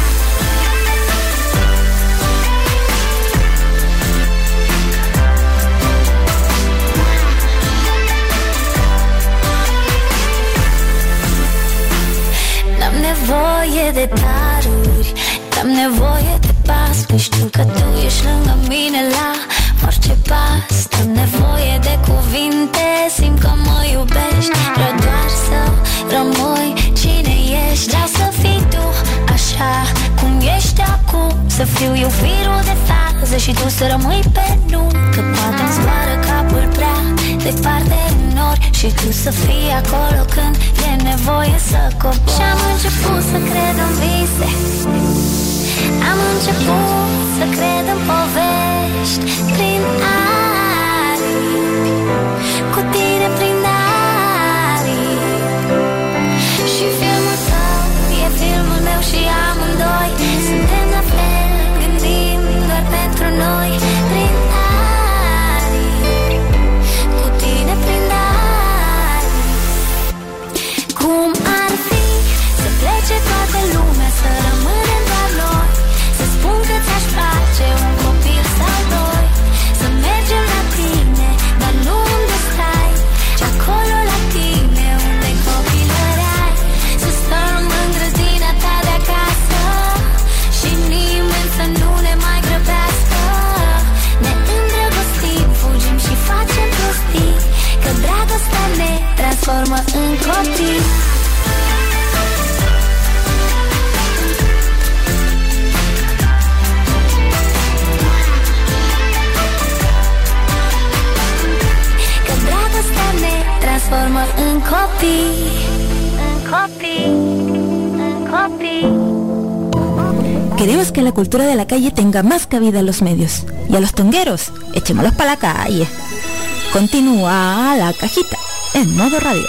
nevoie de daruri N-am nevoie de pas Că știu că tu ești lângă mine la orice pas. N-am nevoie de cuvinte Simt că mă iubești Vreau doar să rămâi cine ești. Vreau să fii tu așa cum ești acum Să fiu eu firul de fază Și tu să rămâi pe nu Că poate îmi zboară capul prea Departe în nori Și tu să fii acolo când e nevoie să cobor Și am început să cred în vise Am început să cred în povești Prin aripi. Cu tine transformă în copii Că dragostea ne transformă în copii În copii În copii Queremos que la cultura de la calle tenga más cabida en los medios. Y a los tongueros, echémoslos para la calle. Continúa la cajita en modo radio.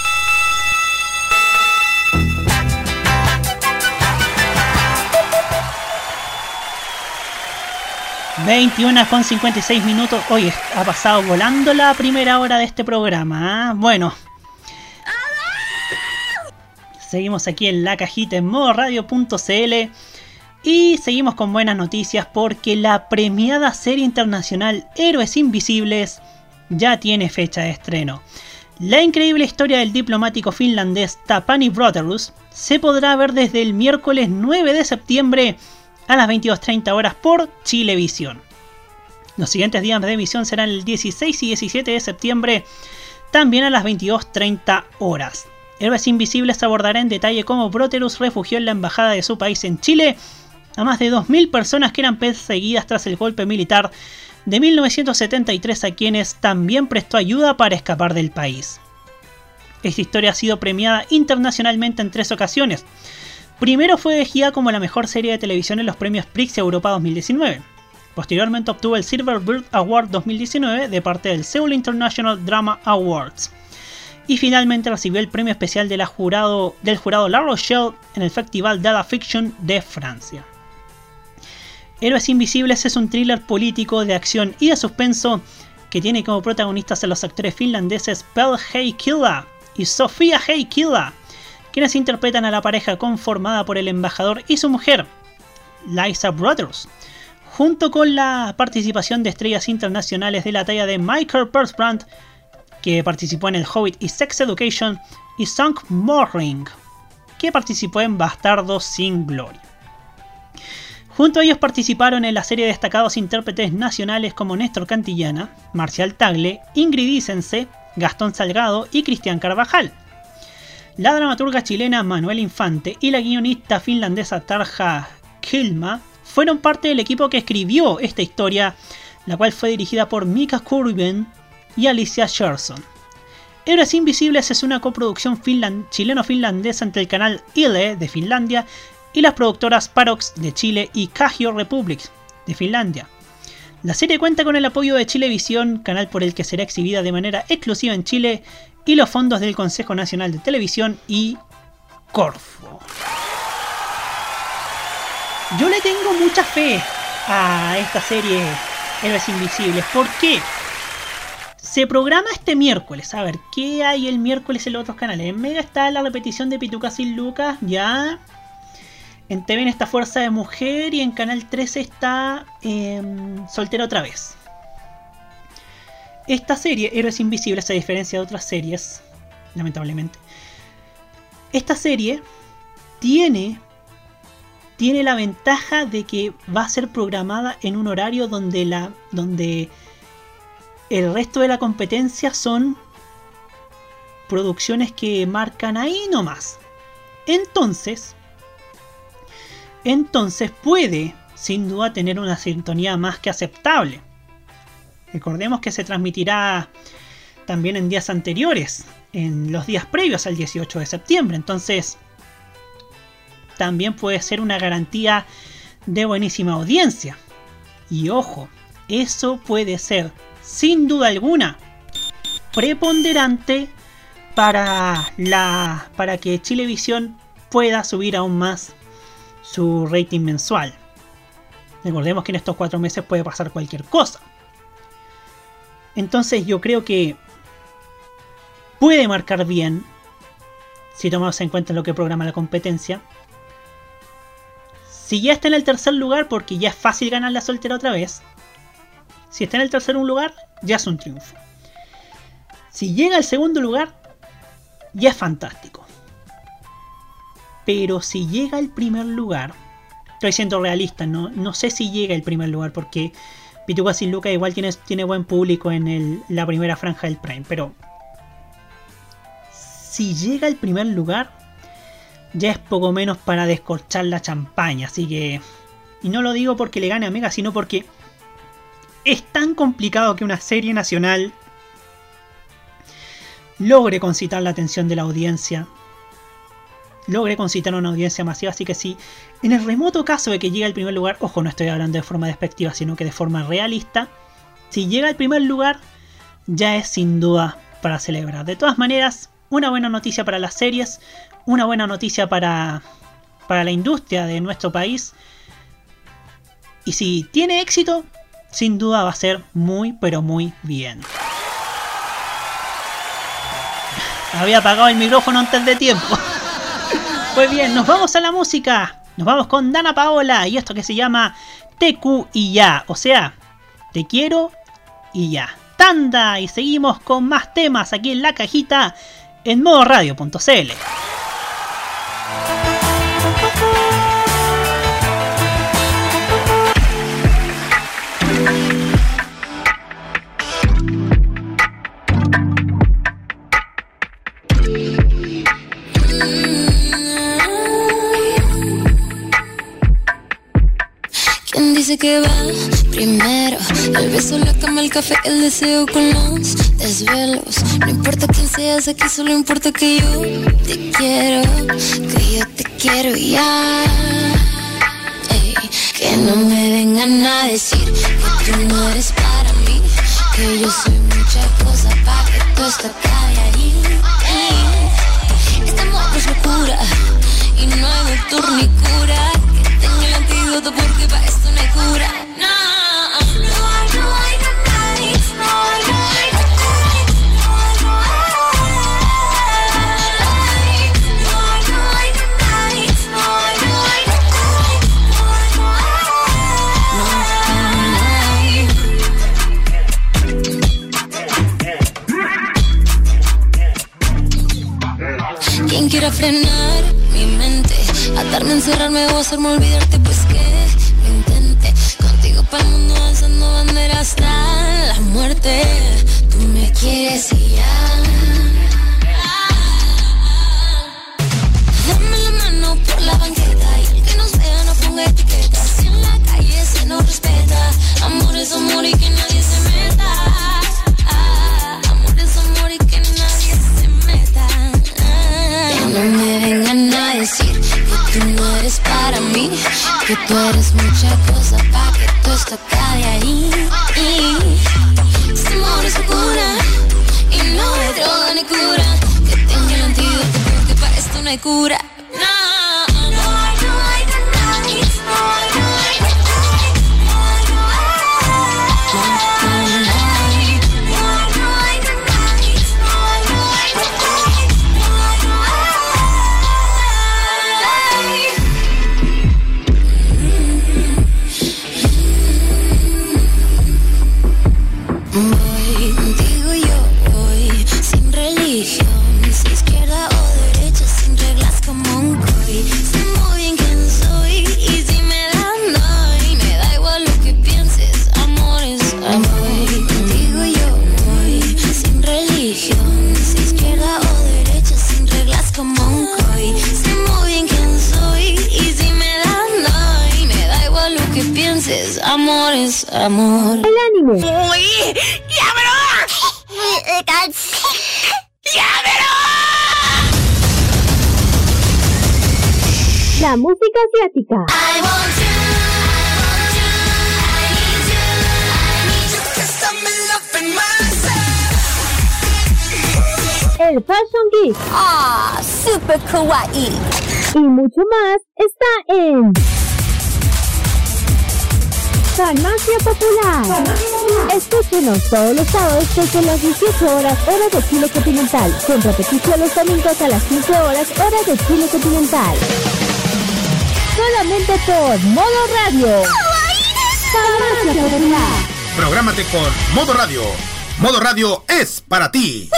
...21 con 56 minutos... ...hoy ha pasado volando la primera hora de este programa... ¿ah? Bueno... Seguimos aquí en la cajita en modo radio.cl... Y seguimos con buenas noticias porque la premiada serie internacional Héroes Invisibles ya tiene fecha de estreno. La increíble historia del diplomático finlandés Tapani Brothers se podrá ver desde el miércoles 9 de septiembre a las 22.30 horas por Chilevisión. Los siguientes días de emisión serán el 16 y 17 de septiembre, también a las 22.30 horas. Héroes Invisibles abordará en detalle cómo Broterus refugió en la embajada de su país en Chile a más de 2.000 personas que eran perseguidas tras el golpe militar de 1973 a quienes también prestó ayuda para escapar del país. Esta historia ha sido premiada internacionalmente en tres ocasiones. Primero fue elegida como la mejor serie de televisión en los premios Prix Europa 2019. Posteriormente obtuvo el Silver Bird Award 2019 de parte del Seoul International Drama Awards. Y finalmente recibió el premio especial jurado, del jurado La Rochelle en el Festival de la Fiction de Francia. Héroes Invisibles es un thriller político de acción y de suspenso que tiene como protagonistas a los actores finlandeses Pell Heikila y Sofía Heikila, quienes interpretan a la pareja conformada por el embajador y su mujer, Liza Brothers, junto con la participación de estrellas internacionales de la talla de Michael Persbrandt, que participó en El Hobbit y Sex Education, y Song Morring, que participó en Bastardos sin Gloria. Junto a ellos participaron en la serie destacados intérpretes nacionales como Néstor Cantillana, Marcial Tagle, Ingrid Isense, Gastón Salgado y Cristian Carvajal. La dramaturga chilena Manuel Infante y la guionista finlandesa Tarja Kilma fueron parte del equipo que escribió esta historia, la cual fue dirigida por Mika Kurven y Alicia Sherson. Héroes Invisibles es una coproducción chileno-finlandesa entre el canal ILE de Finlandia y las productoras Parox de Chile y Cagio Republic de Finlandia. La serie cuenta con el apoyo de Chilevisión, canal por el que será exhibida de manera exclusiva en Chile, y los fondos del Consejo Nacional de Televisión y Corfo. Yo le tengo mucha fe a esta serie Héroes Invisibles. ¿Por qué? Se programa este miércoles. A ver, ¿qué hay el miércoles en los otros canales? En Mega está la repetición de Pituca sin Lucas, ya. En TVN está Fuerza de Mujer y en Canal 13 está eh, Soltera otra vez. Esta serie, Héroes Invisibles, a diferencia de otras series, lamentablemente, esta serie tiene, tiene la ventaja de que va a ser programada en un horario donde, la, donde el resto de la competencia son producciones que marcan ahí nomás. Entonces, entonces puede, sin duda, tener una sintonía más que aceptable. Recordemos que se transmitirá también en días anteriores, en los días previos al 18 de septiembre. Entonces, también puede ser una garantía de buenísima audiencia. Y ojo, eso puede ser, sin duda alguna, preponderante para, la, para que Chilevisión pueda subir aún más su rating mensual. Recordemos que en estos cuatro meses puede pasar cualquier cosa. Entonces yo creo que puede marcar bien, si tomamos en cuenta lo que programa la competencia. Si ya está en el tercer lugar, porque ya es fácil ganar la soltera otra vez. Si está en el tercer lugar, ya es un triunfo. Si llega al segundo lugar, ya es fantástico. Pero si llega al primer lugar, estoy siendo realista, no, no sé si llega al primer lugar porque Pituca sin Luca igual tiene, tiene buen público en el, la primera franja del Prime, pero si llega al primer lugar, ya es poco menos para descorchar la champaña, así que... Y no lo digo porque le gane a Mega, sino porque es tan complicado que una serie nacional logre concitar la atención de la audiencia logre concitar una audiencia masiva. Así que si en el remoto caso de que llegue al primer lugar, ojo, no estoy hablando de forma despectiva, sino que de forma realista, si llega al primer lugar, ya es sin duda para celebrar. De todas maneras, una buena noticia para las series, una buena noticia para, para la industria de nuestro país. Y si tiene éxito, sin duda va a ser muy, pero muy bien. Había apagado el micrófono antes de tiempo. Pues bien, nos vamos a la música. Nos vamos con Dana Paola y esto que se llama TQ y ya. O sea, te quiero y ya. Tanda y seguimos con más temas aquí en la cajita en modoradio.cl. ¿Quién dice que va primero? El beso, la cama, el café, el deseo con los desvelos. No importa quién seas aquí, solo importa que yo te quiero, que yo te quiero ya. Ey, que no me vengan a decir que tú no eres para mí, que yo soy mucha cosa para que tú acabe ahí. Ey, este amor es locura y no hay doctor ni cura porque para esto no hay. No, no, no hay nadie, no, no hay nadie, no, no hay no, no hay nadie, no, no hay nadie, no, no hay Quien quiera frenar mi mente, atarme, encerrarme o hacerme olvidarte, pues el mundo alzando banderas hasta la muerte Tú me quieres y ya música. El Fashion Geek. Ah, super kawaii. Y mucho más está en Farmacia Popular. Escúchenos todos los sábados desde las 18 horas hora de Chile continental, con repetición los domingos a las 15 horas hora de Chile continental. Solamente por Modo Radio. Farmacia Popular. Prográmate con Modo Radio. Modo Radio es para ti.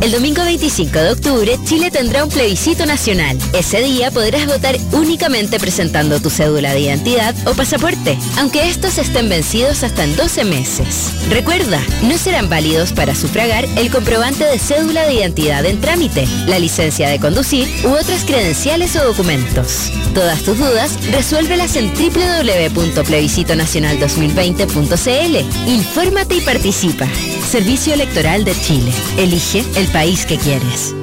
El domingo 25 de octubre, Chile tendrá un plebiscito nacional. Ese día podrás votar únicamente presentando tu cédula de identidad o pasaporte, aunque estos estén vencidos hasta en 12 meses. Recuerda, no serán válidos para sufragar el comprobante de cédula de identidad en trámite, la licencia de conducir u otras credenciales o documentos. Todas tus dudas, resuélvelas en www.plebiscitonacional2020.cl. Infórmate y participa. Servicio Electoral de Chile. Elige el país que quieres.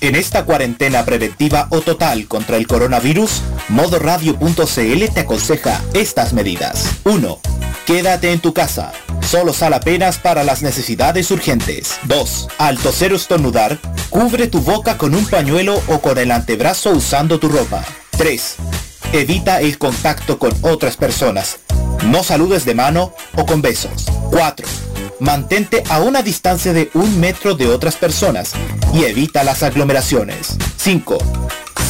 En esta cuarentena preventiva o total contra el coronavirus, modoradio.cl te aconseja estas medidas. 1. Quédate en tu casa. Solo sal apenas para las necesidades urgentes. 2. Al toser o estornudar, cubre tu boca con un pañuelo o con el antebrazo usando tu ropa. 3. Evita el contacto con otras personas. No saludes de mano o con besos. 4. Mantente a una distancia de un metro de otras personas y evita las aglomeraciones. 5.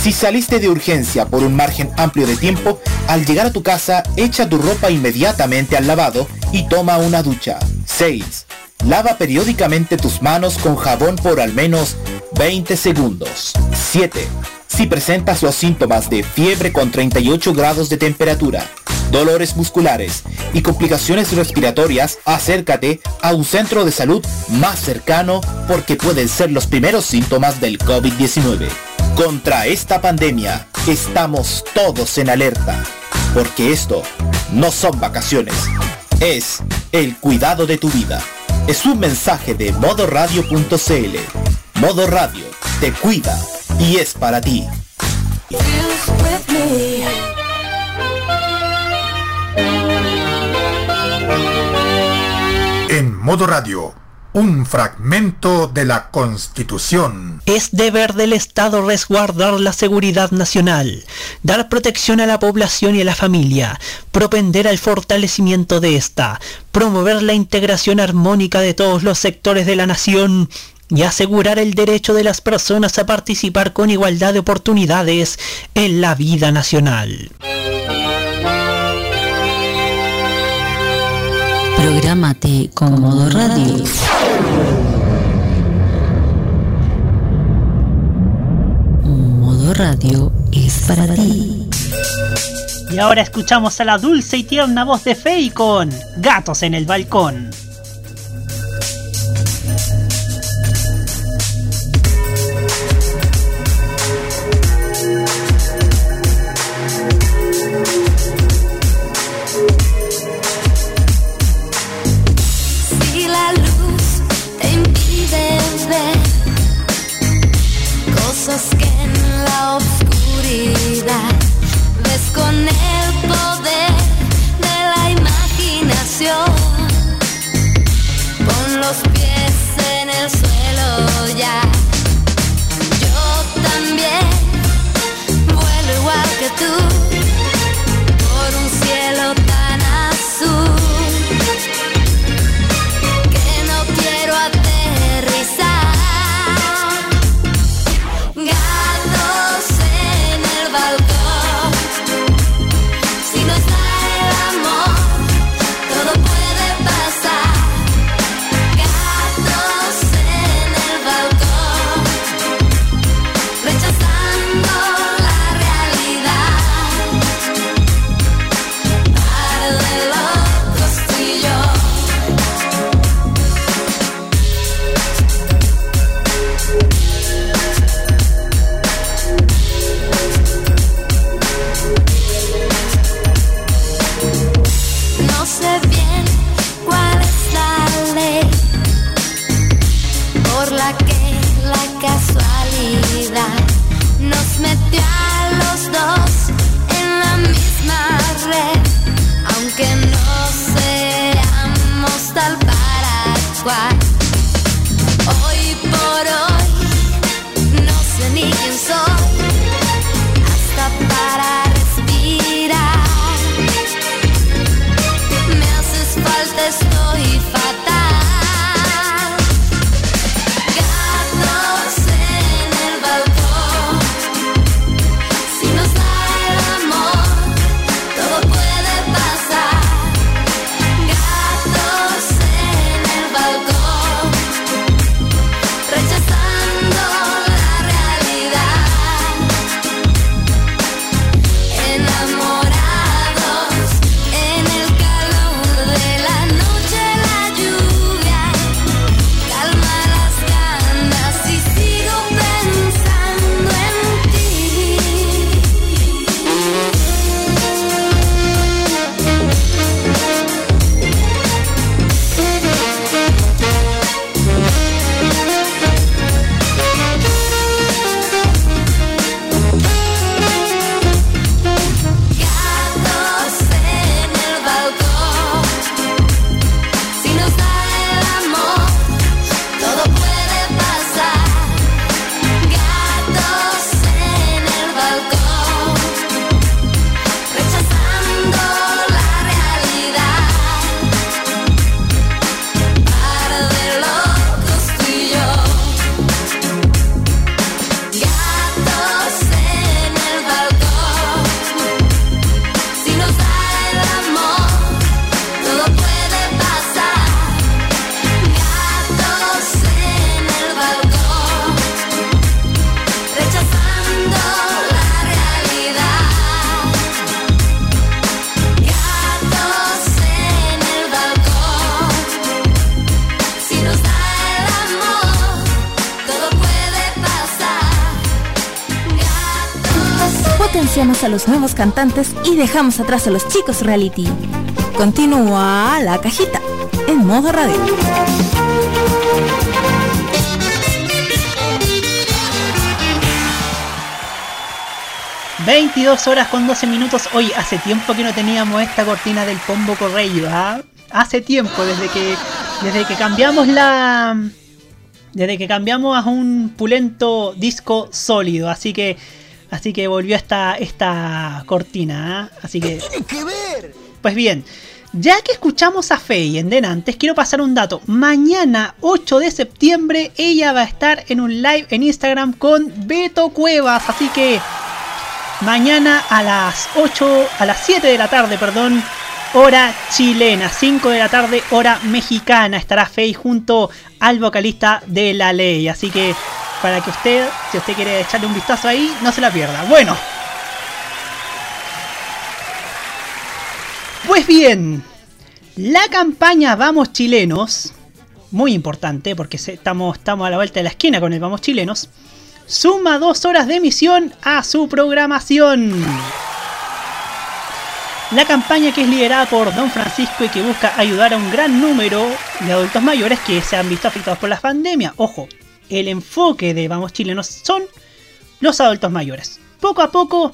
Si saliste de urgencia por un margen amplio de tiempo, al llegar a tu casa echa tu ropa inmediatamente al lavado y toma una ducha. 6. Lava periódicamente tus manos con jabón por al menos 20 segundos. 7. Si presentas los síntomas de fiebre con 38 grados de temperatura, dolores musculares y complicaciones respiratorias, acércate a un centro de salud más cercano porque pueden ser los primeros síntomas del COVID-19. Contra esta pandemia estamos todos en alerta, porque esto no son vacaciones, es el cuidado de tu vida. Es un mensaje de modoradio.cl. Modo Radio te cuida y es para ti. En Modo Radio, un fragmento de la Constitución. Es deber del Estado resguardar la seguridad nacional, dar protección a la población y a la familia, propender al fortalecimiento de esta, promover la integración armónica de todos los sectores de la nación y asegurar el derecho de las personas a participar con igualdad de oportunidades en la vida nacional. Prográmate con Modo Radio es para ti. Y ahora escuchamos a la dulce y tierna voz de Fey con Gatos en el Balcón. Ves con el poder de la imaginación. Pon los pies en el suelo ya. Yo también vuelo igual que tú por un cielo tan azul para cantantes y dejamos atrás a los chicos reality. Continúa la cajita en modo radio. 22 horas con 12 minutos. Hoy hace tiempo que no teníamos esta cortina del Pombo Correio, ¿ah? Hace tiempo, desde que desde que cambiamos la desde que cambiamos a un pulento disco sólido, así que así que volvió esta esta cortina, ¿ah? Así que que ver? Pues bien, ya que escuchamos a Faye en Denantes, quiero pasar un dato. Mañana, 8 de septiembre, ella va a estar en un live en Instagram con Beto Cuevas. Así que mañana a las 8, a las 7 de la tarde, perdón, hora chilena, 5 de la tarde, hora mexicana, estará Faye junto al vocalista de La Ley. Así que Para que usted, si usted quiere echarle un vistazo ahí, no se la pierda. Bueno. Pues bien, la campaña Vamos Chilenos, muy importante porque estamos, estamos a la vuelta de la esquina con el Vamos Chilenos, suma dos horas de emisión a su programación. La campaña que es liderada por Don Francisco y que busca ayudar a un gran número de adultos mayores que se han visto afectados por la pandemia. Ojo, el enfoque de Vamos Chilenos son los adultos mayores. Poco a poco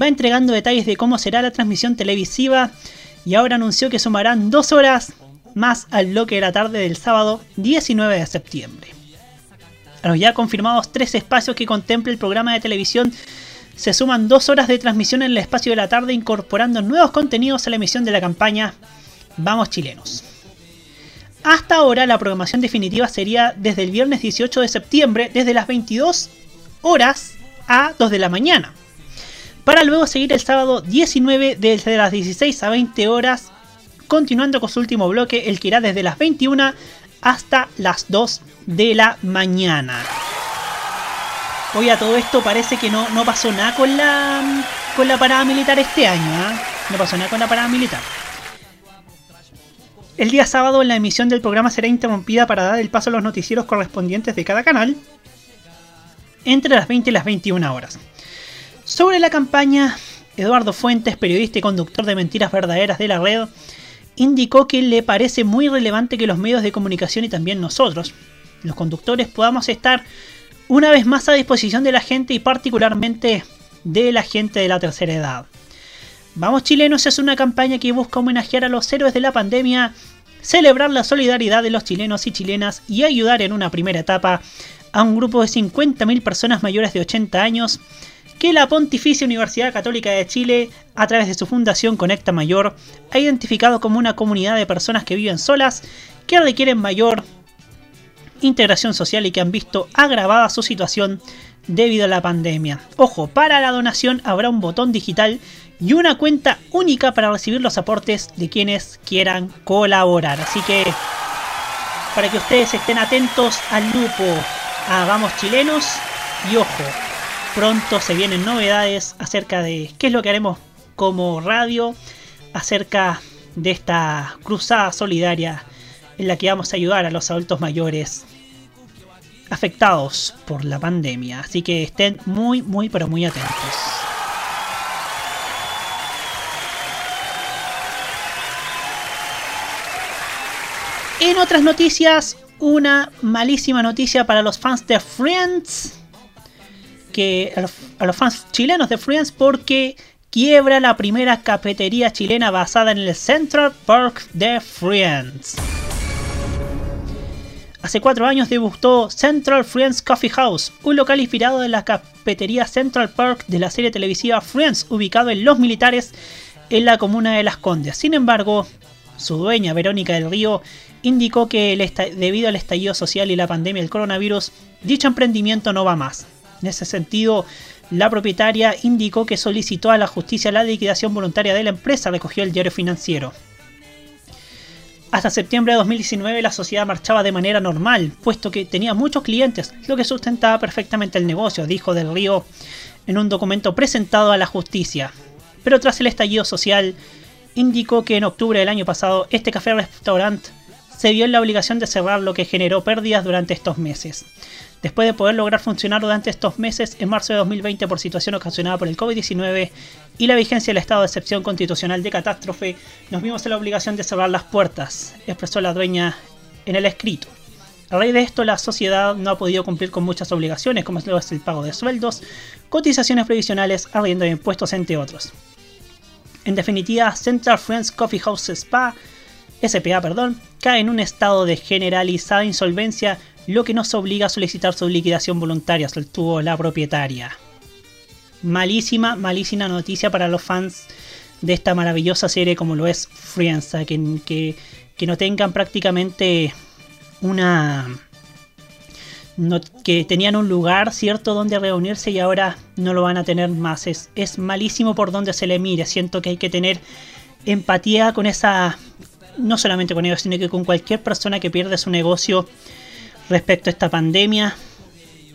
va entregando detalles de cómo será la transmisión televisiva y ahora anunció que sumarán dos horas más al bloque de la tarde del sábado 19 de septiembre. A los ya confirmados tres espacios que contempla el programa de televisión se suman dos horas de transmisión en el espacio de la tarde incorporando nuevos contenidos a la emisión de la campaña Vamos Chilenos. Hasta ahora la programación definitiva sería desde el viernes 18 de septiembre desde las 22 horas a 2 de la mañana. Para luego seguir el sábado 19 desde las 16 a 20 horas, continuando con su último bloque, el que irá desde las 21 hasta las 2 de la mañana. Hoy a todo esto parece que no, no pasó nada con la, con la parada militar este año. ¿eh? No pasó nada con la parada militar. El día sábado la emisión del programa será interrumpida para dar el paso a los noticieros correspondientes de cada canal entre las 20 y las 21 horas. Sobre la campaña, Eduardo Fuentes, periodista y conductor de Mentiras Verdaderas de la red, indicó que le parece muy relevante que los medios de comunicación y también nosotros, los conductores, podamos estar una vez más a disposición de la gente y particularmente de la gente de la tercera edad. Vamos Chilenos es una campaña que busca homenajear a los héroes de la pandemia, celebrar la solidaridad de los chilenos y chilenas y ayudar en una primera etapa a un grupo de 50.000 personas mayores de 80 años que la Pontificia Universidad Católica de Chile, a través de su fundación Conecta Mayor, ha identificado como una comunidad de personas que viven solas, que requieren mayor integración social y que han visto agravada su situación debido a la pandemia. Ojo, para la donación habrá un botón digital y una cuenta única para recibir los aportes de quienes quieran colaborar. Así que para que ustedes estén atentos al grupo a Vamos Chilenos y ojo, pronto se vienen novedades acerca de qué es lo que haremos como radio, acerca de esta cruzada solidaria en la que vamos a ayudar a los adultos mayores afectados por la pandemia. Así que estén muy, muy, pero muy atentos. En otras noticias, una malísima noticia para los fans de Friends. Que a los, fans chilenos de Friends porque quiebra la primera cafetería chilena basada en el Central Park de Friends. Hace cuatro años debutó Central Friends Coffee House, un local inspirado en la cafetería Central Park de la serie televisiva Friends, ubicado en Los Militares, en la comuna de Las Condes. Sin embargo, su dueña, Verónica del Río, indicó que debido al estallido social y la pandemia del coronavirus, dicho emprendimiento no va más. En ese sentido, la propietaria indicó que solicitó a la justicia la liquidación voluntaria de la empresa, recogió el diario financiero. Hasta septiembre de 2019 la sociedad marchaba de manera normal, puesto que tenía muchos clientes, lo que sustentaba perfectamente el negocio, dijo Del Río en un documento presentado a la justicia. Pero tras el estallido social, indicó que en octubre del año pasado este café-restaurante se vio en la obligación de cerrar lo que generó pérdidas durante estos meses. Después de poder lograr funcionar durante estos meses, en marzo de 2020 por situación ocasionada por el COVID-19 y la vigencia del estado de excepción constitucional de catástrofe, nos vimos en la obligación de cerrar las puertas, expresó la dueña en el escrito. A raíz de esto, la sociedad no ha podido cumplir con muchas obligaciones, como es el pago de sueldos, cotizaciones previsionales, arriendo de impuestos, entre otros. En definitiva, Central Friends Coffee House Spa, SPA, perdón, cae en un estado de generalizada insolvencia lo que nos obliga a solicitar su liquidación voluntaria, sostuvo la propietaria. Malísima, malísima noticia para los fans de esta maravillosa serie como lo es Friends, que, que, que no tengan prácticamente una... que tenían un lugar, ¿cierto?, donde reunirse y ahora no lo van a tener más. Es, es malísimo por donde se le mire. Siento que hay que tener empatía con esa no solamente con ellos, sino que con cualquier persona que pierda su negocio respecto a esta pandemia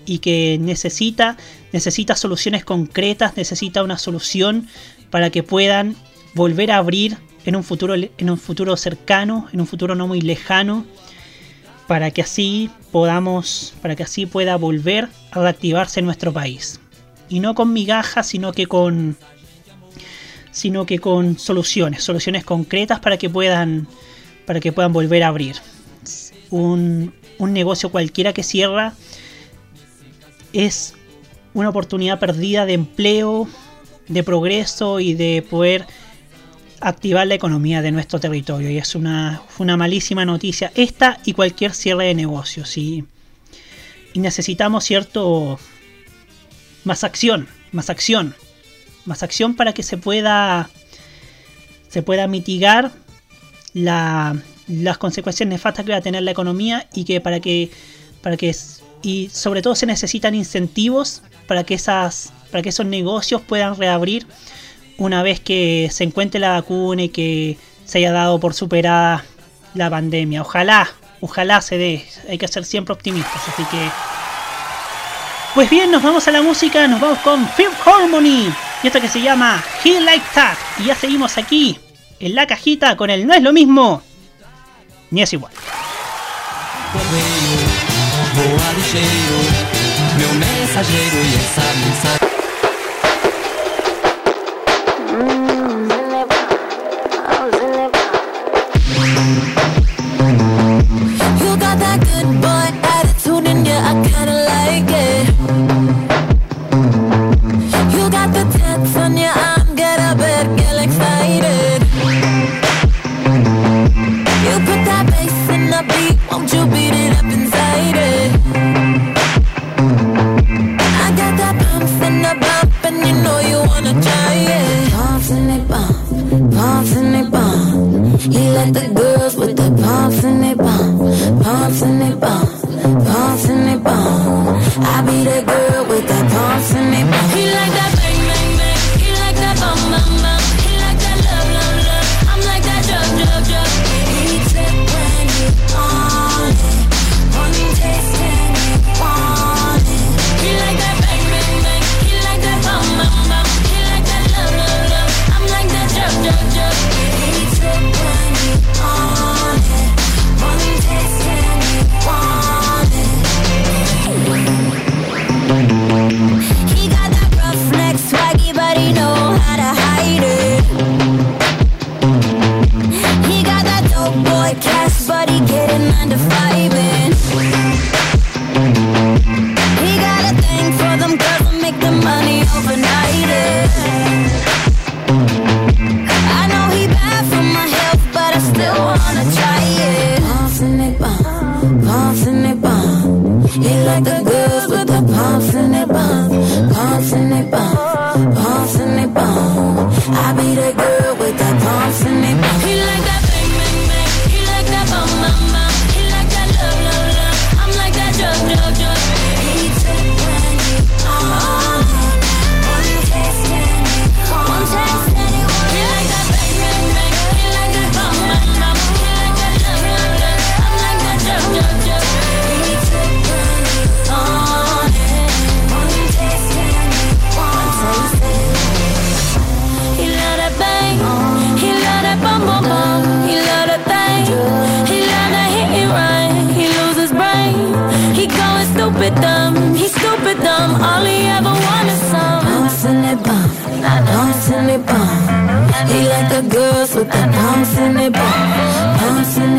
y que necesita, necesita soluciones concretas, necesita una solución para que puedan volver a abrir en un futuro, en un futuro cercano, en un futuro no muy lejano, para que así podamos, para que así pueda volver a reactivarse nuestro país. Y no con migajas, sino que con sino que con soluciones, soluciones concretas para que puedan, para que puedan volver a abrir. Un, un negocio cualquiera que cierra es una oportunidad perdida de empleo, de progreso y de poder activar la economía de nuestro territorio. Y es una, una malísima noticia esta y cualquier cierre de negocios. ¿sí? Y necesitamos cierto más acción, más acción más acción para que se pueda, se pueda mitigar las consecuencias nefastas que va a tener la economía y que para que, para que y sobre todo se necesitan incentivos para que esas para que esos negocios puedan reabrir una vez que se encuentre la vacuna y que se haya dado por superada la pandemia. Ojalá, ojalá se dé. Hay que ser siempre optimistas, así que pues bien, nos vamos a la música, nos vamos con Fifth Harmony. Y esto que se llama He Like That. Y ya seguimos aquí, en la cajita, con el No es lo mismo, ni es igual.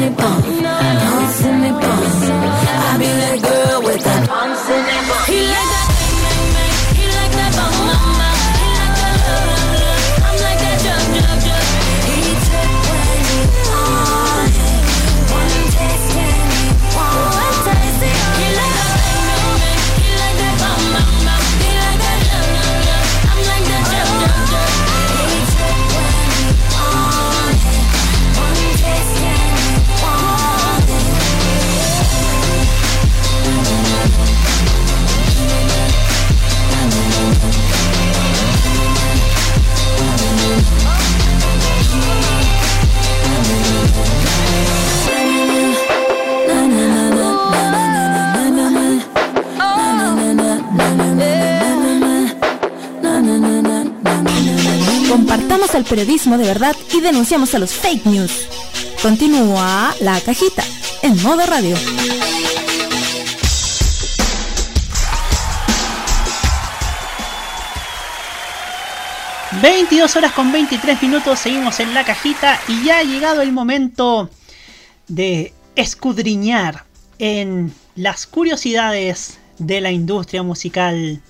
goodbye. Periodismo de verdad y denunciamos a los fake news. Continúa la cajita en modo radio. 22 horas con 23 minutos, seguimos en la cajita y ya ha llegado el momento de escudriñar en las curiosidades de la industria musical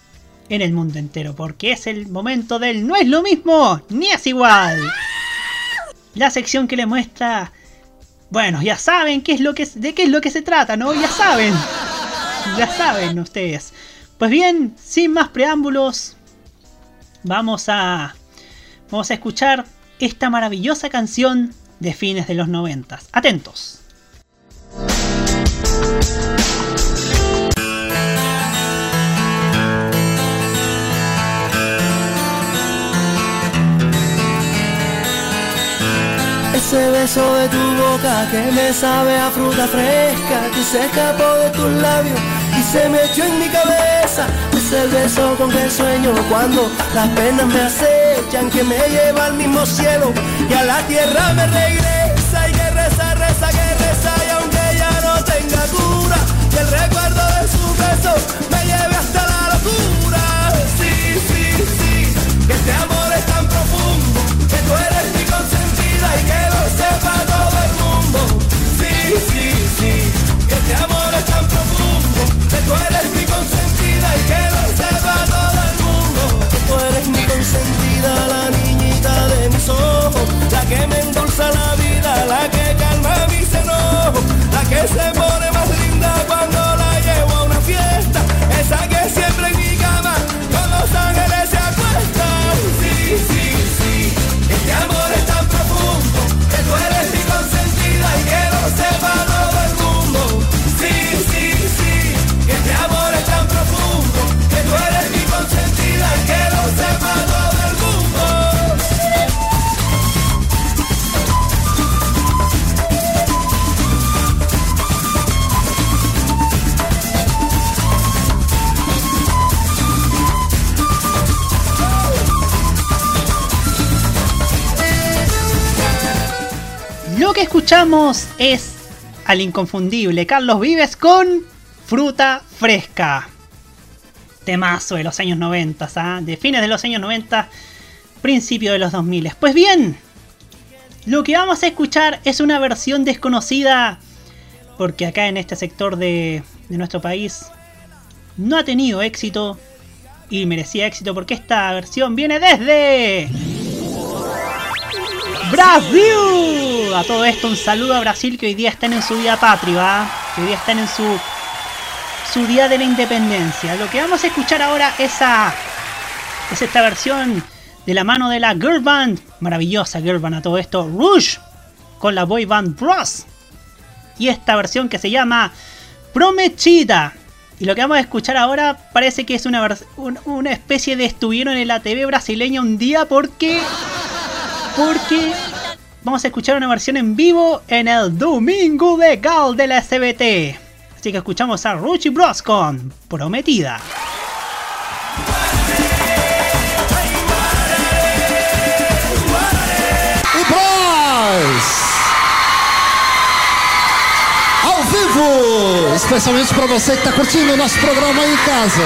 en el mundo entero, porque es el momento del no es lo mismo ni es igual. La sección que le muestra, bueno, ya saben qué es lo que de qué es lo que se trata, ¿no? Ya saben. Ya saben ustedes. Pues bien, sin más preámbulos, vamos a vamos a escuchar esta maravillosa canción de fines de los noventas. Atentos. Ese beso de tu boca que me sabe a fruta fresca Que se escapó de tus labios y se me echó en mi cabeza. Es beso con que sueño cuando las penas me acechan Que me lleva al mismo cielo y a la tierra me regresa Y que reza, reza, que reza y aunque ya no tenga cura Y el recuerdo de su beso me lleve hasta la locura. Sí, sí, sí, que este amor sepa todo el mundo. Sí, sí, sí, que este amor es tan profundo. Que tú eres mi consentida y que lo sepa todo el mundo. Que tú eres mi consentida, la niñita de mis ojos. La que me endulza la vida, la que calma mis enojos. La que se que escuchamos es al inconfundible Carlos Vives con Fruta Fresca. Temazo de los años 90, ¿ah? de fines de los años 90, principio de los 2000. Pues bien, lo que vamos a escuchar es una versión desconocida porque acá en este sector de, de nuestro país no ha tenido éxito y merecía éxito porque esta versión viene desde Brasil. A todo esto un saludo a Brasil que hoy día están en su día patria, ¿va? que hoy día están en su su día de la independencia. Lo que vamos a escuchar ahora es a es esta versión de la mano de la girl band, maravillosa girl band a todo esto, Rouge con la boy band Bros. Y esta versión que se llama Prometida. Y lo que vamos a escuchar ahora parece que es una, una especie de estuvieron en la TV brasileña un día porque porque vamos a escuchar una versión en vivo en el Domingo de Gal de la SBT. Así que escuchamos a Ruchi Bros con Prometida. Bros! Ao vivo! Especialmente para você que está curtindo o nosso programa aí em casa.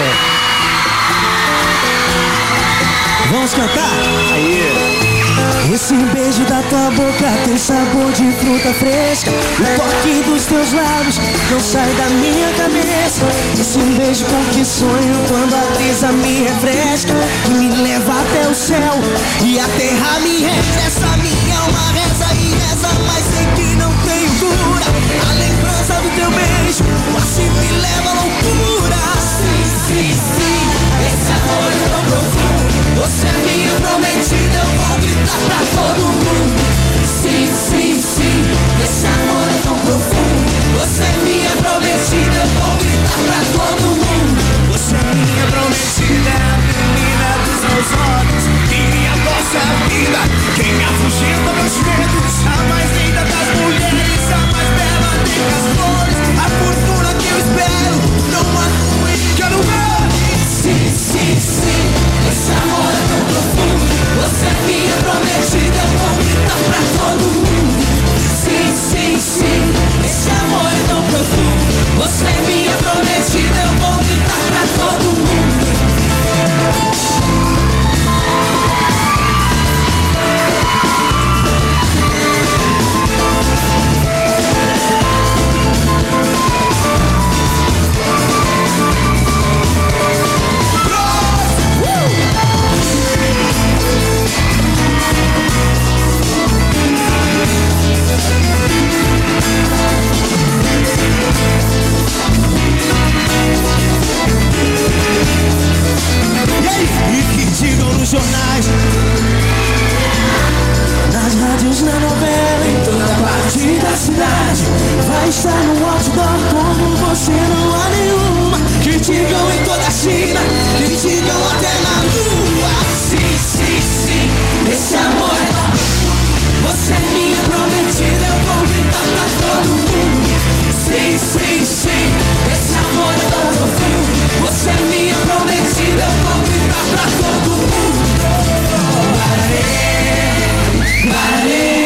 Vamos cantar? Aí. Esse beijo da tua boca tem sabor de fruta fresca. O toque dos teus lábios não sai da minha cabeça. Esse beijo com que sonho quando a brisa me refresca Que me leva até o céu. E a terra me refresca Minha alma reza e reza, mas sei que não tenho cura. A lembrança do teu beijo assim me leva à loucura. Sim, sim, sim, esse amor é eu não profundo. Você é minha prometida, eu vou gritar pra todo mundo. Sim, sim, sim. Esse amor é tão profundo. Você é minha prometida, eu vou gritar pra todo mundo. Você é minha prometida, é a menina dos meus olhos. Que me adoça vida. Quem me afugenta meus medos, a mais linda das mulheres. Esse amor é tão profundo Você é minha prometida Eu vou gritar pra todo mundo Sim, sim, sim Esse amor é tão profundo Você é minha prometida Eu vou gritar pra todo mundo. e que digam nos jornais. Nas rádios, na novela, em toda parte da cidade. Vai estar no outdoor como você não há nenhuma. Que digam em toda a China, que digam até na lua. Sim, sim, sim, esse amor é Você é minha prometida, eu vou gritar pra todo mundo. Sim, sim, sim, esse amor é nosso. Você é minha prometida, eu vou gritar pra todo mundo. Parei, parei.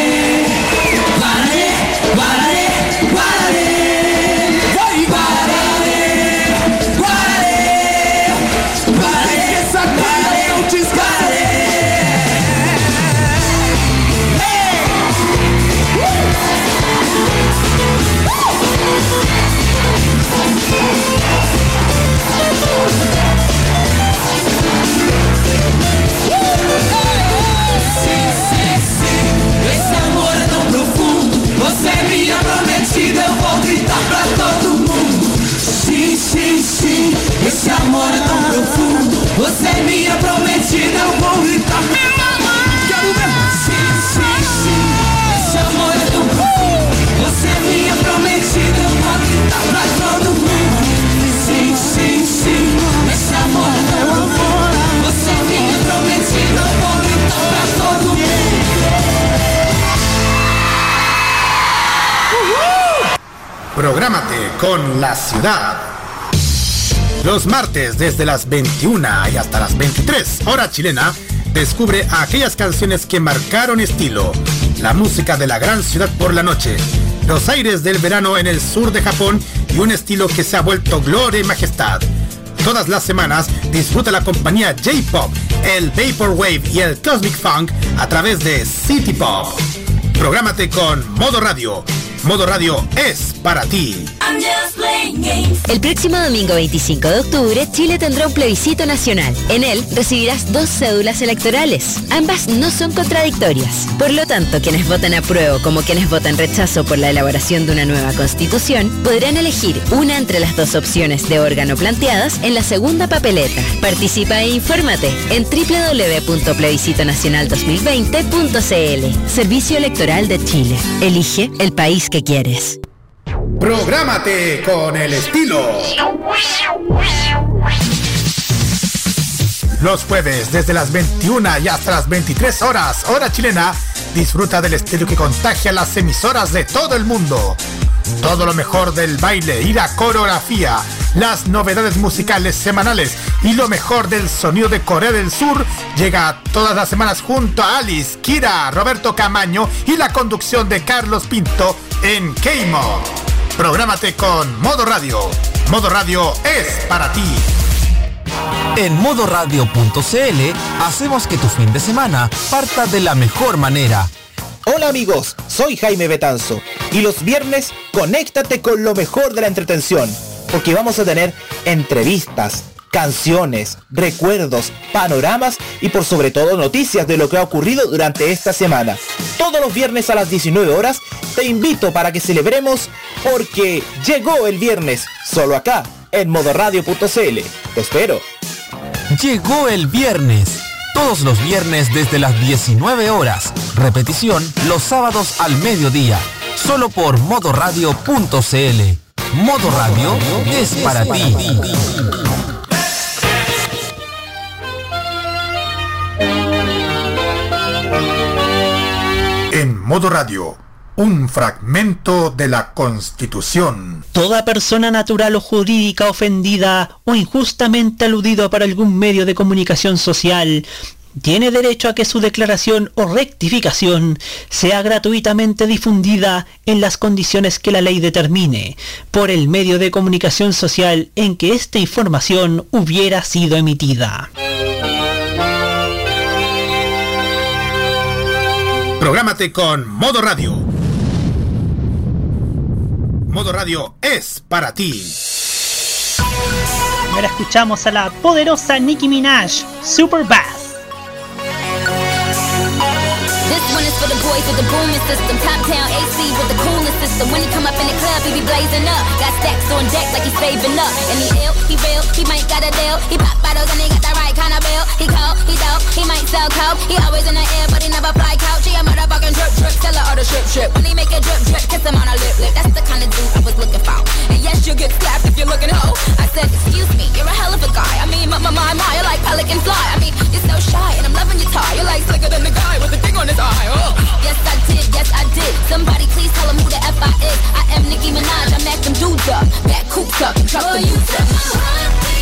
Los martes desde las 21 y hasta las 23 hora chilena, descubre aquellas canciones que marcaron estilo, la música de la gran ciudad por la noche, los aires del verano en el sur de Japón y un estilo que se ha vuelto gloria y majestad. Todas las semanas disfruta la compañía J-Pop, el Vaporwave y el Cosmic Funk a través de City Pop. Prográmate con Modo Radio. Modo Radio es para ti. El próximo domingo 25 de octubre, Chile tendrá un plebiscito nacional. En él recibirás dos cédulas electorales. Ambas no son contradictorias. Por lo tanto, quienes votan apruebo como quienes votan rechazo por la elaboración de una nueva constitución podrán elegir una entre las dos opciones de órgano planteadas en la segunda papeleta. Participa e infórmate en www.plebiscitonacional2020.cl. Servicio Electoral de Chile. Elige el país que quieres. Prográmate con el estilo. Los jueves desde las 21 y hasta las 23 horas, hora chilena, disfruta del estilo que contagia las emisoras de todo el mundo. Todo lo mejor del baile y la coreografía, las novedades musicales semanales y lo mejor del sonido de Corea del Sur llega todas las semanas junto a Alice, Kira, Roberto Camaño y la conducción de Carlos Pinto en K-Mod. Prográmate con Modo Radio. Modo Radio es para ti. En modoradio.cl hacemos que tu fin de semana parta de la mejor manera. Hola amigos, soy Jaime Betanzo y los viernes conéctate con lo mejor de la entretención, porque vamos a tener entrevistas, canciones, recuerdos, panoramas y por sobre todo noticias de lo que ha ocurrido durante esta semana. Todos los viernes a las 19 horas te invito para que celebremos porque llegó el viernes, solo acá, en modoradio.cl. Te espero. Llegó el viernes. Todos los viernes desde las 19 horas. Repetición los sábados al mediodía. Solo por modoradio.cl. Modo Radio es para ti. En Modo Radio, un fragmento de la Constitución. Toda persona natural o jurídica ofendida o injustamente aludido por algún medio de comunicación social tiene derecho a que su declaración o rectificación sea gratuitamente difundida en las condiciones que la ley determine por el medio de comunicación social en que esta información hubiera sido emitida. Prográmate con Modo Radio. Modo Radio es para ti. Ahora escuchamos a la poderosa Nicki Minaj, Super Bass. This one is for the boys with the booming system. Top town AC with the coolest system. When he come up in the club, he be blazing up. Got stacks on deck like he's saving up. And he ill, he real, he might got a deal. He pop bottles and he got the right kind of bill. He cold, he dope, he might sell coke. He always in the air, but he never fly couch. He a motherfucking drip drip, tell her all the shit shit. When he make a drip drip, kiss him on a lip lip. That's the kind of dude I was looking for. And yes, you get slapped if you're looking hoe. I said, excuse me, you're a hell of a guy. I mean, my my my, my you're like pelican fly. I mean, you're so shy, and I'm loving your tie. You're like slicker than the guy with the thing on his eye. Oh. Yes, I did, yes, I did. Somebody please tell him who the F I is. I am Nicki Minaj, I mac them dudes up. Back coops up and truck the boots up.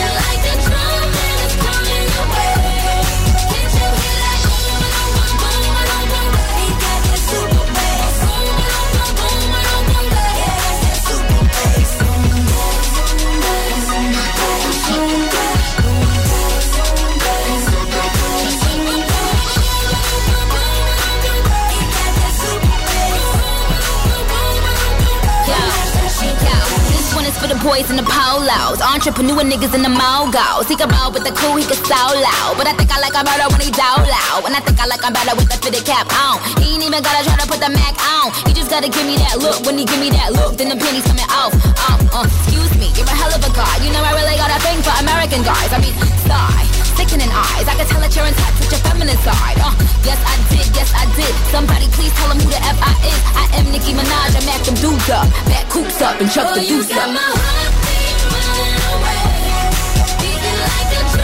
This for the boys in the polos, entrepreneur niggas in the mogos. He can roll with the cool, he can so loud. But I think I like him better when he down loud. And I think I like him better with the fitted cap on. He ain't even gotta try to put the Mac on. He just gotta give me that look. When he give me that look, then the pennies coming off. Um, uh, excuse me, you're a hell of a guy. You know I really got a thing for American guys. I mean, sigh, sickening eyes. I can tell that you're in touch with your feminine side. Uh, yes I did, yes I did. Somebody please tell him who the F I is. I am Nicki Minaj. I mac them dudes up, back coops up and chuck the deuce up. Queremos